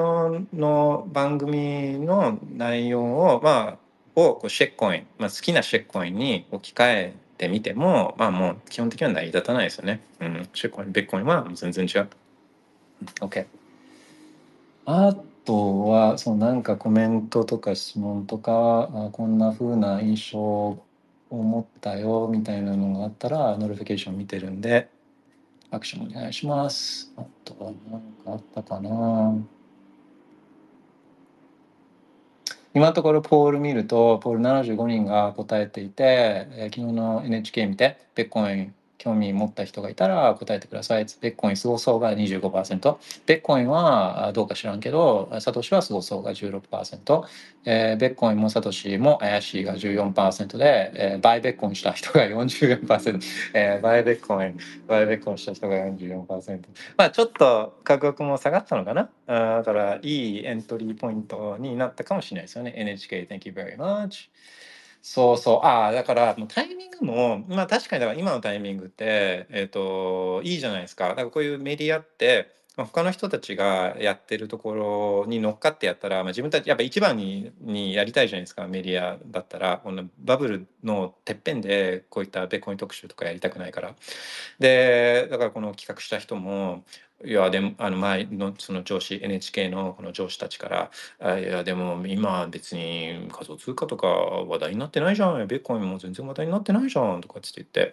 の番組の内容をまあをこうシェッコイン、まあ、好きなシェッコインに置き換えてみてもまあもう基本的には成り立たないですよね。うん、シェッコインベッコインは全然違う。OK。あとはそうなんかコメントとか質問とかあこんな風な印象を持ったよみたいなのがあったら notification 見てるんでアクションお願いします。あとは何かあったかな今のところ poll 見ると poll 75人が答えていて、えー昨日の NHK 見てビットコイン興味持った人がいたら答えてください。ビットコインすごそうが25%。ビットコインはどうか知らんけど、サトシはすごそうが16%。えー、ベッコインもサトシも怪しいが14%で、えー、バイベッコインした人が44%。えー、バイベッコイン、バイベッコインした人が44%。まあちょっと価格も下がったのかな？あだからいいエントリーポイントになったかもしれないですよね。NHK, thank you very much. そうそう。ああ、だからもうタイミングも、まあ確かにだから今のタイミングって、えっ、と、いいじゃないですか。だからこういうメディアって、まあ他の人たちがやってるところに乗っかってやったら、まあ、自分たちやっぱ一番ににやりたいじゃないですかメディアだったらこのバブルのてっぺんでこういったベコイン特集とかやりたくないからでだからこの企画した人もいやでもあの前のその上司 NHK のこの上司たちから「あいやでも今別に仮想通貨とか話題になってないじゃん。ビッコインも全然話題になってないじゃん」とかって言って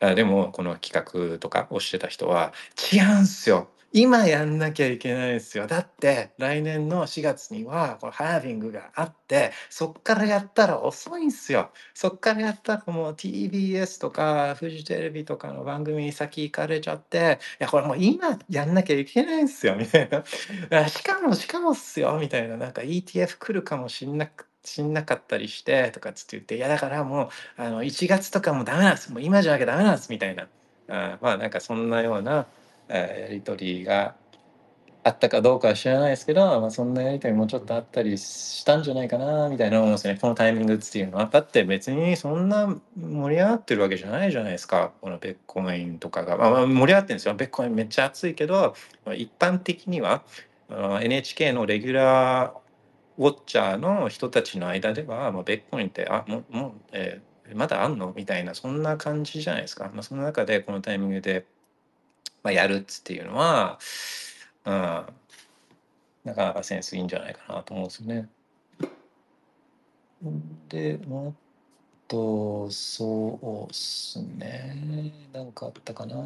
あでもこの企画とかをしてた人は「違うんすよ。今やんなきゃいけないですよ。だって来年の4月にはこのハービングがあってそっからやったら遅いんですよ。そっからやったらもう TBS とかフジテレビとかの番組に先行かれちゃっていやこれもう今やんなきゃいけないんですよみたいな。しかもしかもっすよみたいななんか ETF 来るかもしんなくしんなかったりしてとかつって言っていやだからもうあの1月とかもダメなんですもう今じゃなきゃダメなんですみたいなあまあなんかそんなようなやり取りがあったかどうかは知らないですけど、まあ、そんなやり取りもちょっとあったりしたんじゃないかなみたいな思うんですね。このタイミングっていうのはだって別にそんな盛り上がってるわけじゃないじゃないですか。このベッコインとかが、まあ、盛り上がってるんですよ。ベッコインめっちゃ熱いけど一般的には NHK のレギュラーウォッチャーの人たちの間では、まあ、ベッコインってあもうもう、えー、まだあんの？みたいなそんな感じじゃないですか、まあ、その中でこのタイミングでまあ、やるっていうのは、うん、なかなかセンスいいんじゃないかなと思うんですよね。で、もっと、そうっすね。なんかあったかな。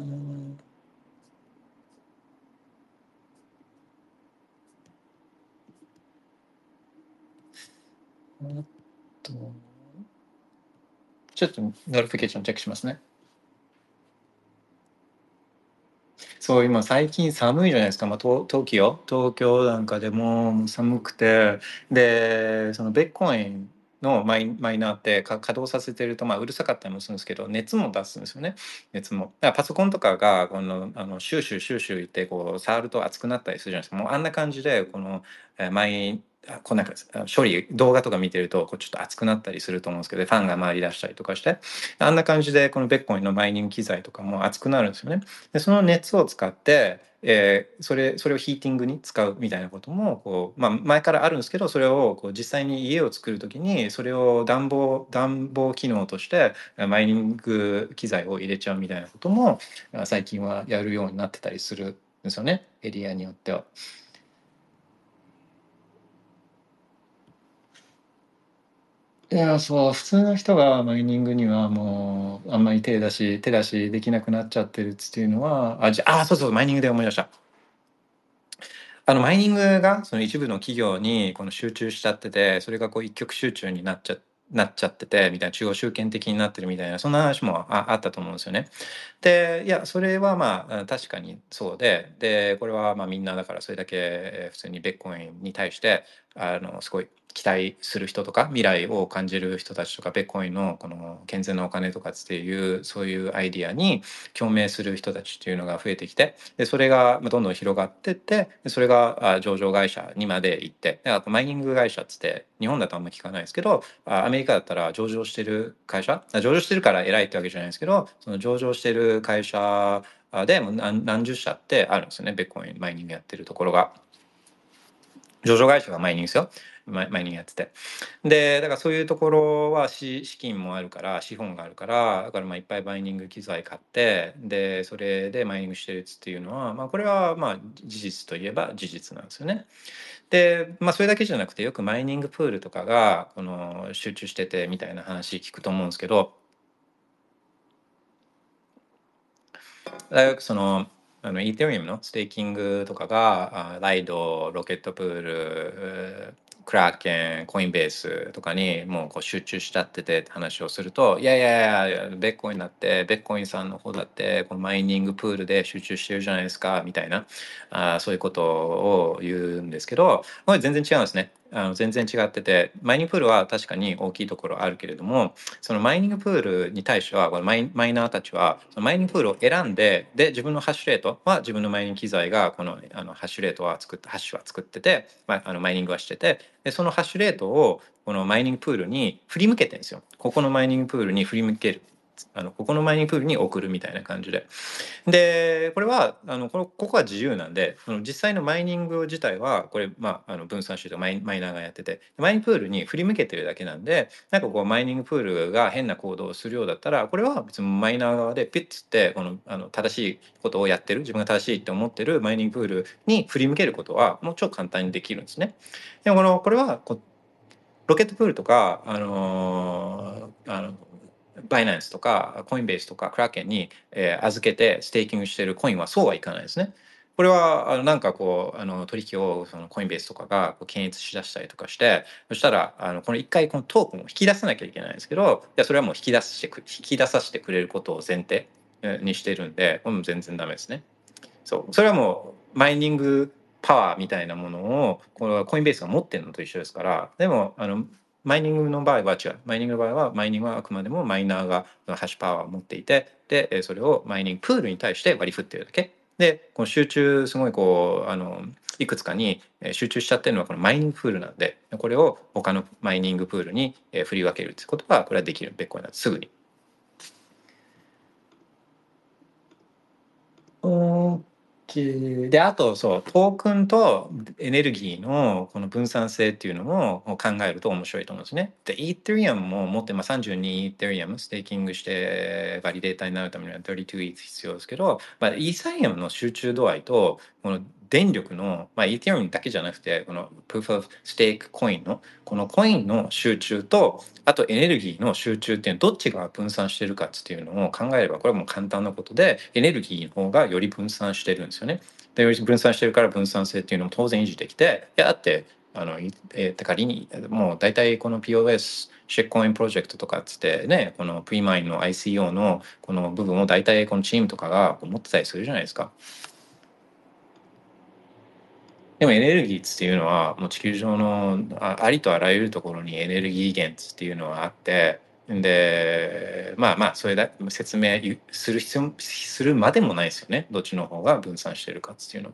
あと、ちょっと notification チェックしますね。そう、今最近寒いじゃないですか。まあ、東東京東京なんかでも寒くて、で、そのビットコインのマイマイナーって稼働させてると、まあ、うるさかったりもするんですけど、熱も出すんですよね。熱も。だからパソコンとかが、この、あの、シューシューシューシュー言って、こう、触ると熱くなったりするじゃないですか。もうあんな感じで、この、マイこうなんか処理動画とか見てるとこうちょっと熱くなったりすると思うんですけどファンが回り出したりとかしてあんな感じでこのベッコインのマイニング機材とかも熱くなるんですよね。でその熱を使って、えー、それそれをヒーティングに使うみたいなこともこう、まあ、前からあるんですけどそれをこう実際に家を作る時にそれを暖房暖房機能としてマイニング機材を入れちゃうみたいなことも最近はやるようになってたりするんですよねエリアによっては。いや、そう、普通の人がマイニングにはもうあんまり手出し手出しできなくなっちゃってるっていうのは、あ、じゃあ、そうそう、マイニングで思い出した。あのマイニングがその一部の企業にこの集中しちゃってて、それがこう一極集中になっちゃなっちゃっててみたいな中央集権的になってるみたいなそんな話もああったと思うんですよね。でいやそれはまあ確かにそうででこれはまあみんなだからそれだけ普通にベッコインに対してあのすごい期待する人とか未来を感じる人たちとかベッコインのこの健全なお金とかっていうそういうアイディアに共鳴する人たちっていうのが増えてきてでそれがどんどん広がってってそれが上場会社にまで行ってあとマイニング会社っつって日本だとあんま聞かないですけどアメリカだったら上場してる会社上場してるから偉いってわけじゃないですけどその上場してる会社でも何十社ってあるんですよねベッコインマイニングやってるところが。上場会社がマイニングですよ。マイニングやってて。で、だからそういうところは資金もあるから、資本があるから、だからまあいっぱいマイニング機材買って、で、それでマイニングしてるっていうのは、まあこれはまあ事実といえば事実なんですよね。で、まあそれだけじゃなくて、よくマイニングプールとかが、この集中しててみたいな話聞くと思うんですけど、よくその、あのイーテリウムのステーキングとかがライドロケットプールクラーケンコインベースとかにもうこう集中しちゃっててって話をするといやいやいやベッコインだってベッコインさんの方だってこのマイニングプールで集中してるじゃないですかみたいなあそういうことを言うんですけどこれ全然違うんですね。あの全然違っててマイニングプールは確かに大きいところあるけれどもそのマイニングプールに対してはこのマイマイナーたちはそのマイニングプールを選んでで自分のハッシュレートは自分のマイニング機材がこのあのハッシュレートは作ってハッシュは作ってて、まあ、のマイニングはしててでそのハッシュレートをこのマイニングプールに振り向けてるんですよ。ここのマイニングプールに振り向ける。あのここのマイニングプールに送るみたいな感じででこれはあのこのここは自由なんでその実際のマイニング自体はこれ、まあ、あの分散してマイマイナーがやっててマイニングプールに振り向けてるだけなんでなんかこうマイニングプールが変な行動をするようだったらこれは別にマイナー側でピッツってこのあの正しいことをやってる自分が正しいって思ってるマイニングプールに振り向けることはもう超簡単にできるんですね。でもこのこれはこロケットプールとか、あのー、あのバイナンスとかコインベースとかクラーケンに、え、預けてステーキングしてるコインはそうはいかないですね。これはあのなんかこうあの取引をそのコインベースとかがこう検閲しだしたりとかしてそしたらあのこの一回このトークンを引き出さなきゃいけないんですけどいやそれはもう引き出して引き出させてくれることを前提にしてるんでこれも全然ダメですね。そうそれはもうマイニングパワーみたいなものをこのコインベースが持ってるのと一緒ですからでもあのマイニングの場合は違う。マイニングの場合は、マイニングはあくまでもマイナーがハッシュパワーを持っていて、で、それをマイニングプールに対して割り振ってるだけ。で、この集中、すごいこう、あの、いくつかに集中しちゃってるのはこのマイニングプールなんで、これを他のマイニングプールに振り分けるってことは、これはできる。別個になってすぐに。であとそうトークンとエネルギーのこの分散性っていうのも考えると面白いと思うんですね。で、イー t リアムも持って、まあ、32イー t リアムステーキングしてバリデータになるためには32イー必要ですけど、まあ、イーサリアムの集中度合いとこの電力の、まあ、イー t リアムだけじゃなくてこの Proof of Stake コインのこのコインの集中とあとエネルギーの集中っていうのはどっちが分散してるかっていうのを考えればこれはもう簡単なことでエネルギーの方がより分散してるんですよね。でより分散してるから分散性っていうのも当然維持できていやだってあの、えー、仮にもう大体この POS シェックコインプロジェクトとかっつってねこのプリマインの ICO のこの部分を大体このチームとかが持ってたりするじゃないですか。でもエネルギーっていうのはもう地球上のありとあらゆるところにエネルギー源っていうのはあってでまあまあそれだ説明する必要するまでもないですよねどっちの方が分散してるかっていうの。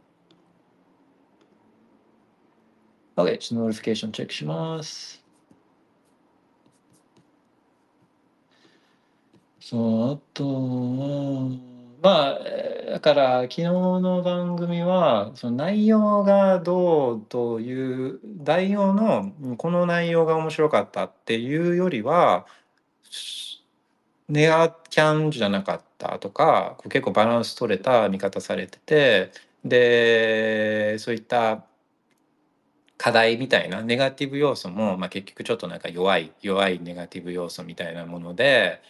OK ちょっと notification チェックします。そうあとはまあだから昨日の番組はその内容がどうという内容のこの内容が面白かったっていうよりはネガキャンじゃなかったとか結構バランス取れた見方されててでそういった課題みたいなネガティブ要素も、まあ、結局ちょっとなんか弱い弱いネガティブ要素みたいなもので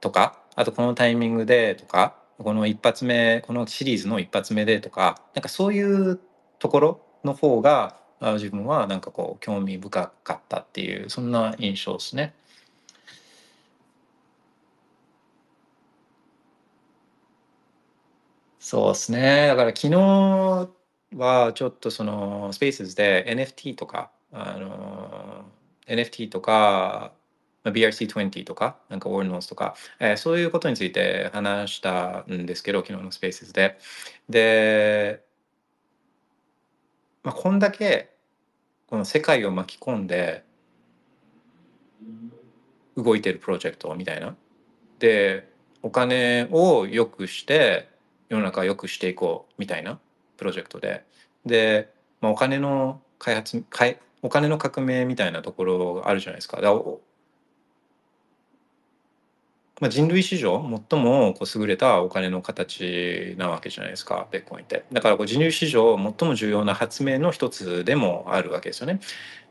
とかあとこのタイミングでとかこの一発目このシリーズの一発目でとかなんかそういうところの方が自分はなんかこう興味深かったっていうそんな印象ですね。そうですねだから昨日はちょっとそのスペースで NFT とかあの NFT とか BRC20 とか、なんかオールノースとか、えー、そういうことについて話したんですけど、昨日のスペースで。で、まあ、こんだけこの世界を巻き込んで動いてるプロジェクトみたいな。で、お金を良くして世の中を良くしていこうみたいなプロジェクトで。で、まあ、お金の開発、お金の革命みたいなところがあるじゃないですか。だかまあ、人類史上最もこう優れたお金の形なわけじゃないですかベッコインって。だからこう人類史上最も重要な発明の一つでもあるわけですよね。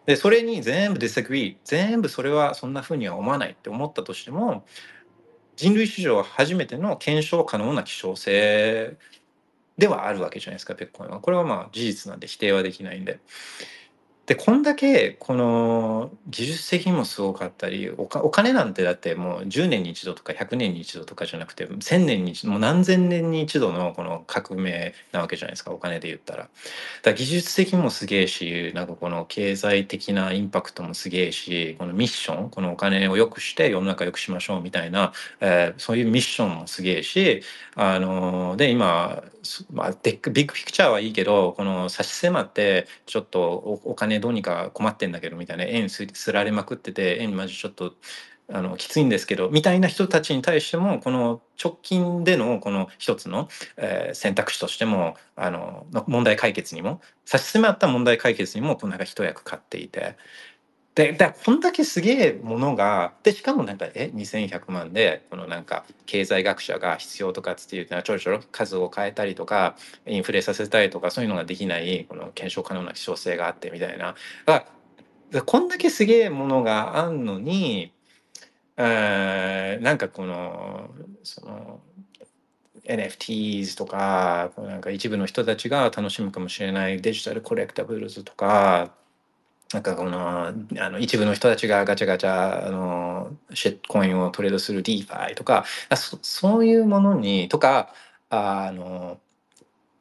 でそれに全部 disagree 全部それはそんなふうには思わないって思ったとしても人類史上初めての検証可能な希少性ではあるわけじゃないですかベッコインは。これはまあ事実なんで否定はできないんで。でこんだけこの技術的にもすごかったりお金なんてだってもう10年に一度とか100年に一度とかじゃなくて1000年に一度もう何千年に一度のこの革命なわけじゃないですかお金で言ったら。だら技術的にもすげえしなんかこの経済的なインパクトもすげえしこのミッションこのお金を良くして世の中良くしましょうみたいな、えーそういうミッションもすげえしあので今、まあ、でビッグピクチャーはいいけどこの差し迫ってちょっとお金どうにか困ってんだけどみたいな円すられまくってて円マジちょっとあのきついんですけどみたいな人たちに対してもこの直近でのこの一つの、えー選択肢としてもあの問題解決にも差し迫った問題解決にもこうなんか一役買っていて。ででこんだけすげえものがでしかもなんかえ2100万でこのなんか経済学者が必要とかっつって言うのはちょろちょろ数を変えたりとかインフレさせたりとかそういうのができないこの検証可能な希少性があってみたいな。がでこんだけすげえものがあんのに、えーなんかこのその NFTs とかなんか一部の人たちが楽しむかもしれないデジタルコレクタブルズとかなんかこのあの一部の人たちがガチャガチャあのシェットコインをトレードする DeFi とかそそういうものにとかあの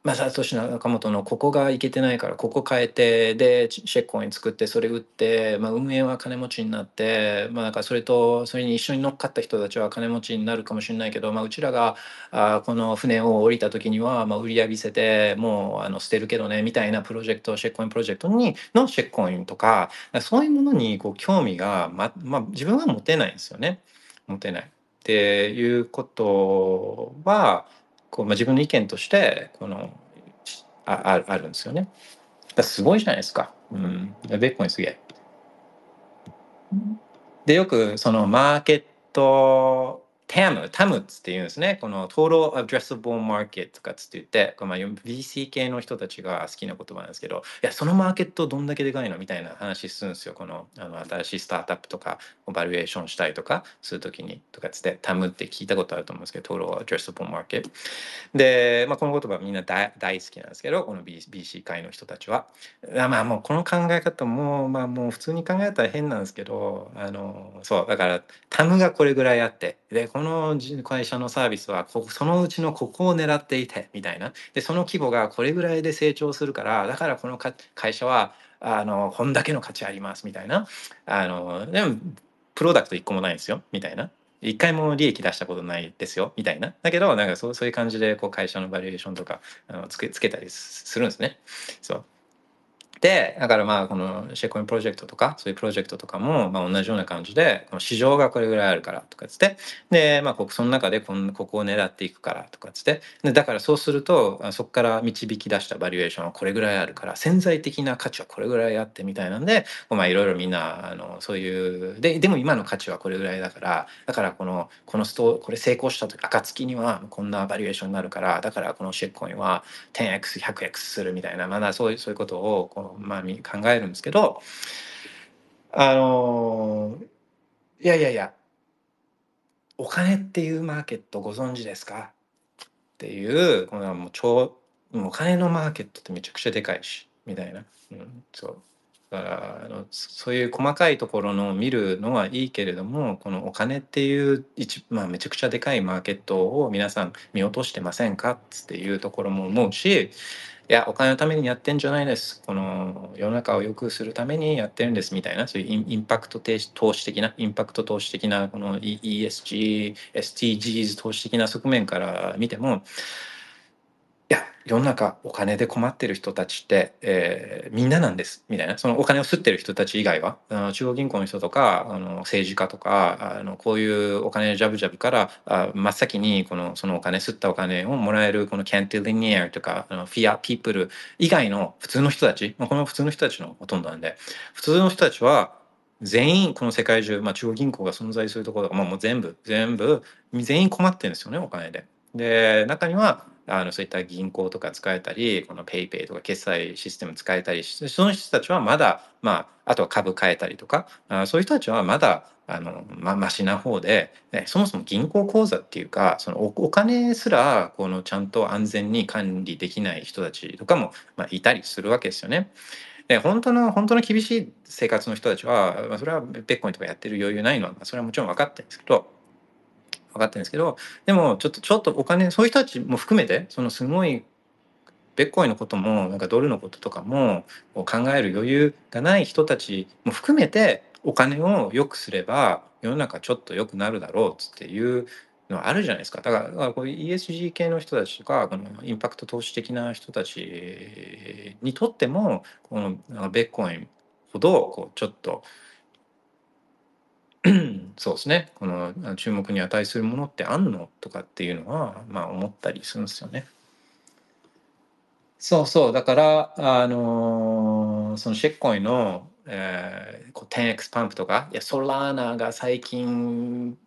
まあ、サトシ仲本のここがいけてないからここ変えてでシェッコイン作ってそれ売って、まあ、運営は金持ちになって、まあ、なんかそれとそれに一緒に乗っかった人たちは金持ちになるかもしれないけど、まあ、うちらがあこの船を降りた時には、まあ、売り上げせてもうあの捨てるけどねみたいなプロジェクトシェッコインプロジェクトにのシェッコインとかそういうものにこう興味が、ままあ、自分は持てないんですよね。持てない。っていうことはこう、まあ、自分の意見としてこのあああるんですよね。すごいじゃないですか。うん。ベッコインすげえ。でよくそのマーケット TAM、TAM って言うんですね。この Total Addressable Market とかっつって言って、これまあ VC 系の人たちが好きな言葉なんですけど、いや、そのマーケットどんだけでかいのみたいな話するんですよ。このあの新しいスタートアップとかバリエーションしたりとかするときにとかっつって TAM って聞いたことあると思うんですけど、Total Addressable Market。で、まあ、この言葉みんな大大好きなんですけど、この BC 界の人たちは。まあもうこの考え方も、まあもう普通に考えたら変なんですけど、あの、そう、だから、タムがこれぐらいあって、で、この会社のサービスはここ、そのうちのここを狙っていて、みたいな。で、その規模がこれぐらいで成長するから、だからこの会社は、あの、こんだけの価値あります、みたいな。あの、でも、プロダクト一個もないですよ、みたいな。一回も利益出したことないですよ、みたいな。だけど、なんかそうそういう感じで、こう、会社のバリエーションとか、あのつけつけたりするんですね。そう。で、だからまあ、このシェコインプロジェクトとか、そういうプロジェクトとかも、まあ同じような感じで、市場がこれぐらいあるからとかつって、で、まあ、その中でこんここを狙っていくからとかつって、でだからそうすると、そこから導き出したバリエーションはこれぐらいあるから、潜在的な価値はこれぐらいあってみたいなんで、まあいろいろみんな、あの、そういう、で、でも今の価値はこれぐらいだから、だからこの、このストこれ成功した時、暁にはこんなバリエーションになるから、だからこのシェッコインは 10x、100x するみたいな、まだそういう、そういうことをこのまあ、考えるんですけど、あのいやいやいや、お金っていうマーケットご存知ですか？っていう、このもう超、お金のマーケットってめちゃくちゃでかいし、みたいな。うん、そう。だからあのそういう細かいところの見るのはいいけれどもこのお金っていう一、まあ、めちゃくちゃでかいマーケットを皆さん見落としてませんかっていうところも思うしいやお金のためにやってんじゃないです。この世の中を良くするためにやってるんですみたいなそういうインパクト投資的なインパクト投資的なこの E- ESG SDGs 投資的な側面から見てもいや世の中お金で困ってる人たちって、えーみんななんですみたいなそのお金を吸ってる人たち以外はあの中央銀行の人とかあの政治家とかあのこういうお金ジャブジャブからあ真っ先にこのそのお金吸ったお金をもらえるこのキャンティリニアとかあのフィアピープル以外の普通の人たち、まあ、この普通の人たちのほとんどなんで普通の人たちは全員この世界中、まあ、中央銀行が存在するところとか、まあ、もう全部全部全員困ってるんですよねお金で。で中にはあのそういった銀行とか使えたりこの PayPay とか決済システム使えたりしてその人たちはまだまああとは株買えたりとかあそういう人たちはまだあのまマシな方で、ね、そもそも銀行口座っていうかそのおお金すらこのちゃんと安全に管理できない人たちとかも、まあ、いたりするわけですよね。で本当の本当の厳しい生活の人たちは、まあ、それはベッコインとかやってる余裕ないのは、まあ、それはもちろん分かってるんですけど分かってるんですけどでもちょっとちょっとお金そういう人たちも含めてそのすごいベッコイのこともなんかドルのこととかも考える余裕がない人たちも含めてお金を良くすれば世の中ちょっと良くなるだろうっていうのはあるじゃないですか。だからこういう ESG 系の人たちとかこのインパクト投資的な人たちにとってもこのベッコインほどこうちょっと そうですね。この注目に値するものってあんのとかっていうのはまあ思ったりするんですよね。そうそう。だからあのーそのシェッコイの、えー、こう 10x パンプとかいやソラーナが最近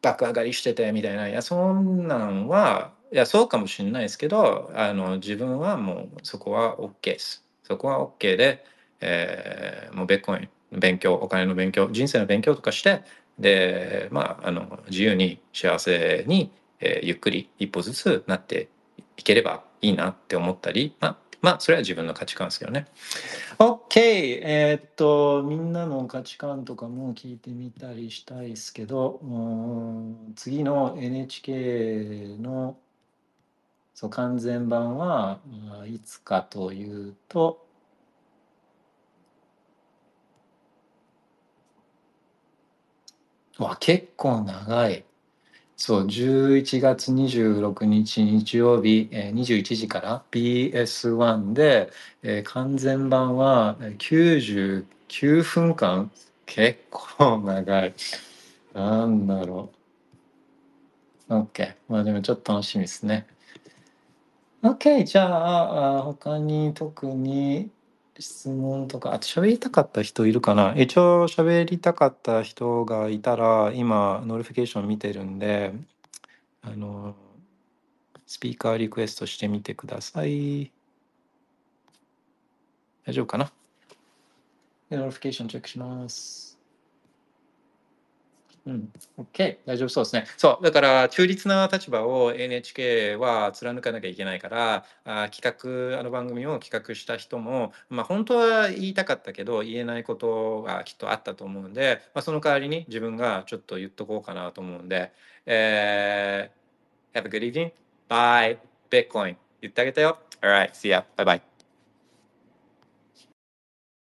爆上がりしててみたいないやそんなんはいやそうかもしれないですけどあの自分はもうそこは OK です。そこは OK で、えーもうベッコイン勉強お金の勉強人生の勉強とかしてでまああの自由に幸せに、えーゆっくり一歩ずつなっていければいいなって思ったりまあまあそれは自分の価値観ですけどね。OK えーっとみんなの価値観とかも聞いてみたりしたいですけどうん次の NHK のそう完全版はいつかというとわ結構長い。そう11月26日日曜日、えー21時から BS1 で、えー完全版は99分間。結構長い。なんだろう。OK まあでもちょっと楽しみですね。OK じゃああ他に特に質問とかあと喋りたかった人いるかな？一応喋りたかった人がいたら今 notification 見てるんであのスピーカーリクエストしてみてください。大丈夫かな？で notification チェックします。うん、OK、大丈夫そうですね。そう、だから中立な立場を NHK は貫かなきゃいけないから、あ企画、あの番組を企画した人も、まあ本当は言いたかったけど、言えないことがきっとあったと思うんで、まあ、その代わりに自分がちょっと言っとこうかなと思うんで、えー Have a good evening. Bye. Bitcoin. 言ってあげたよ。Alright, see ya. Bye bye.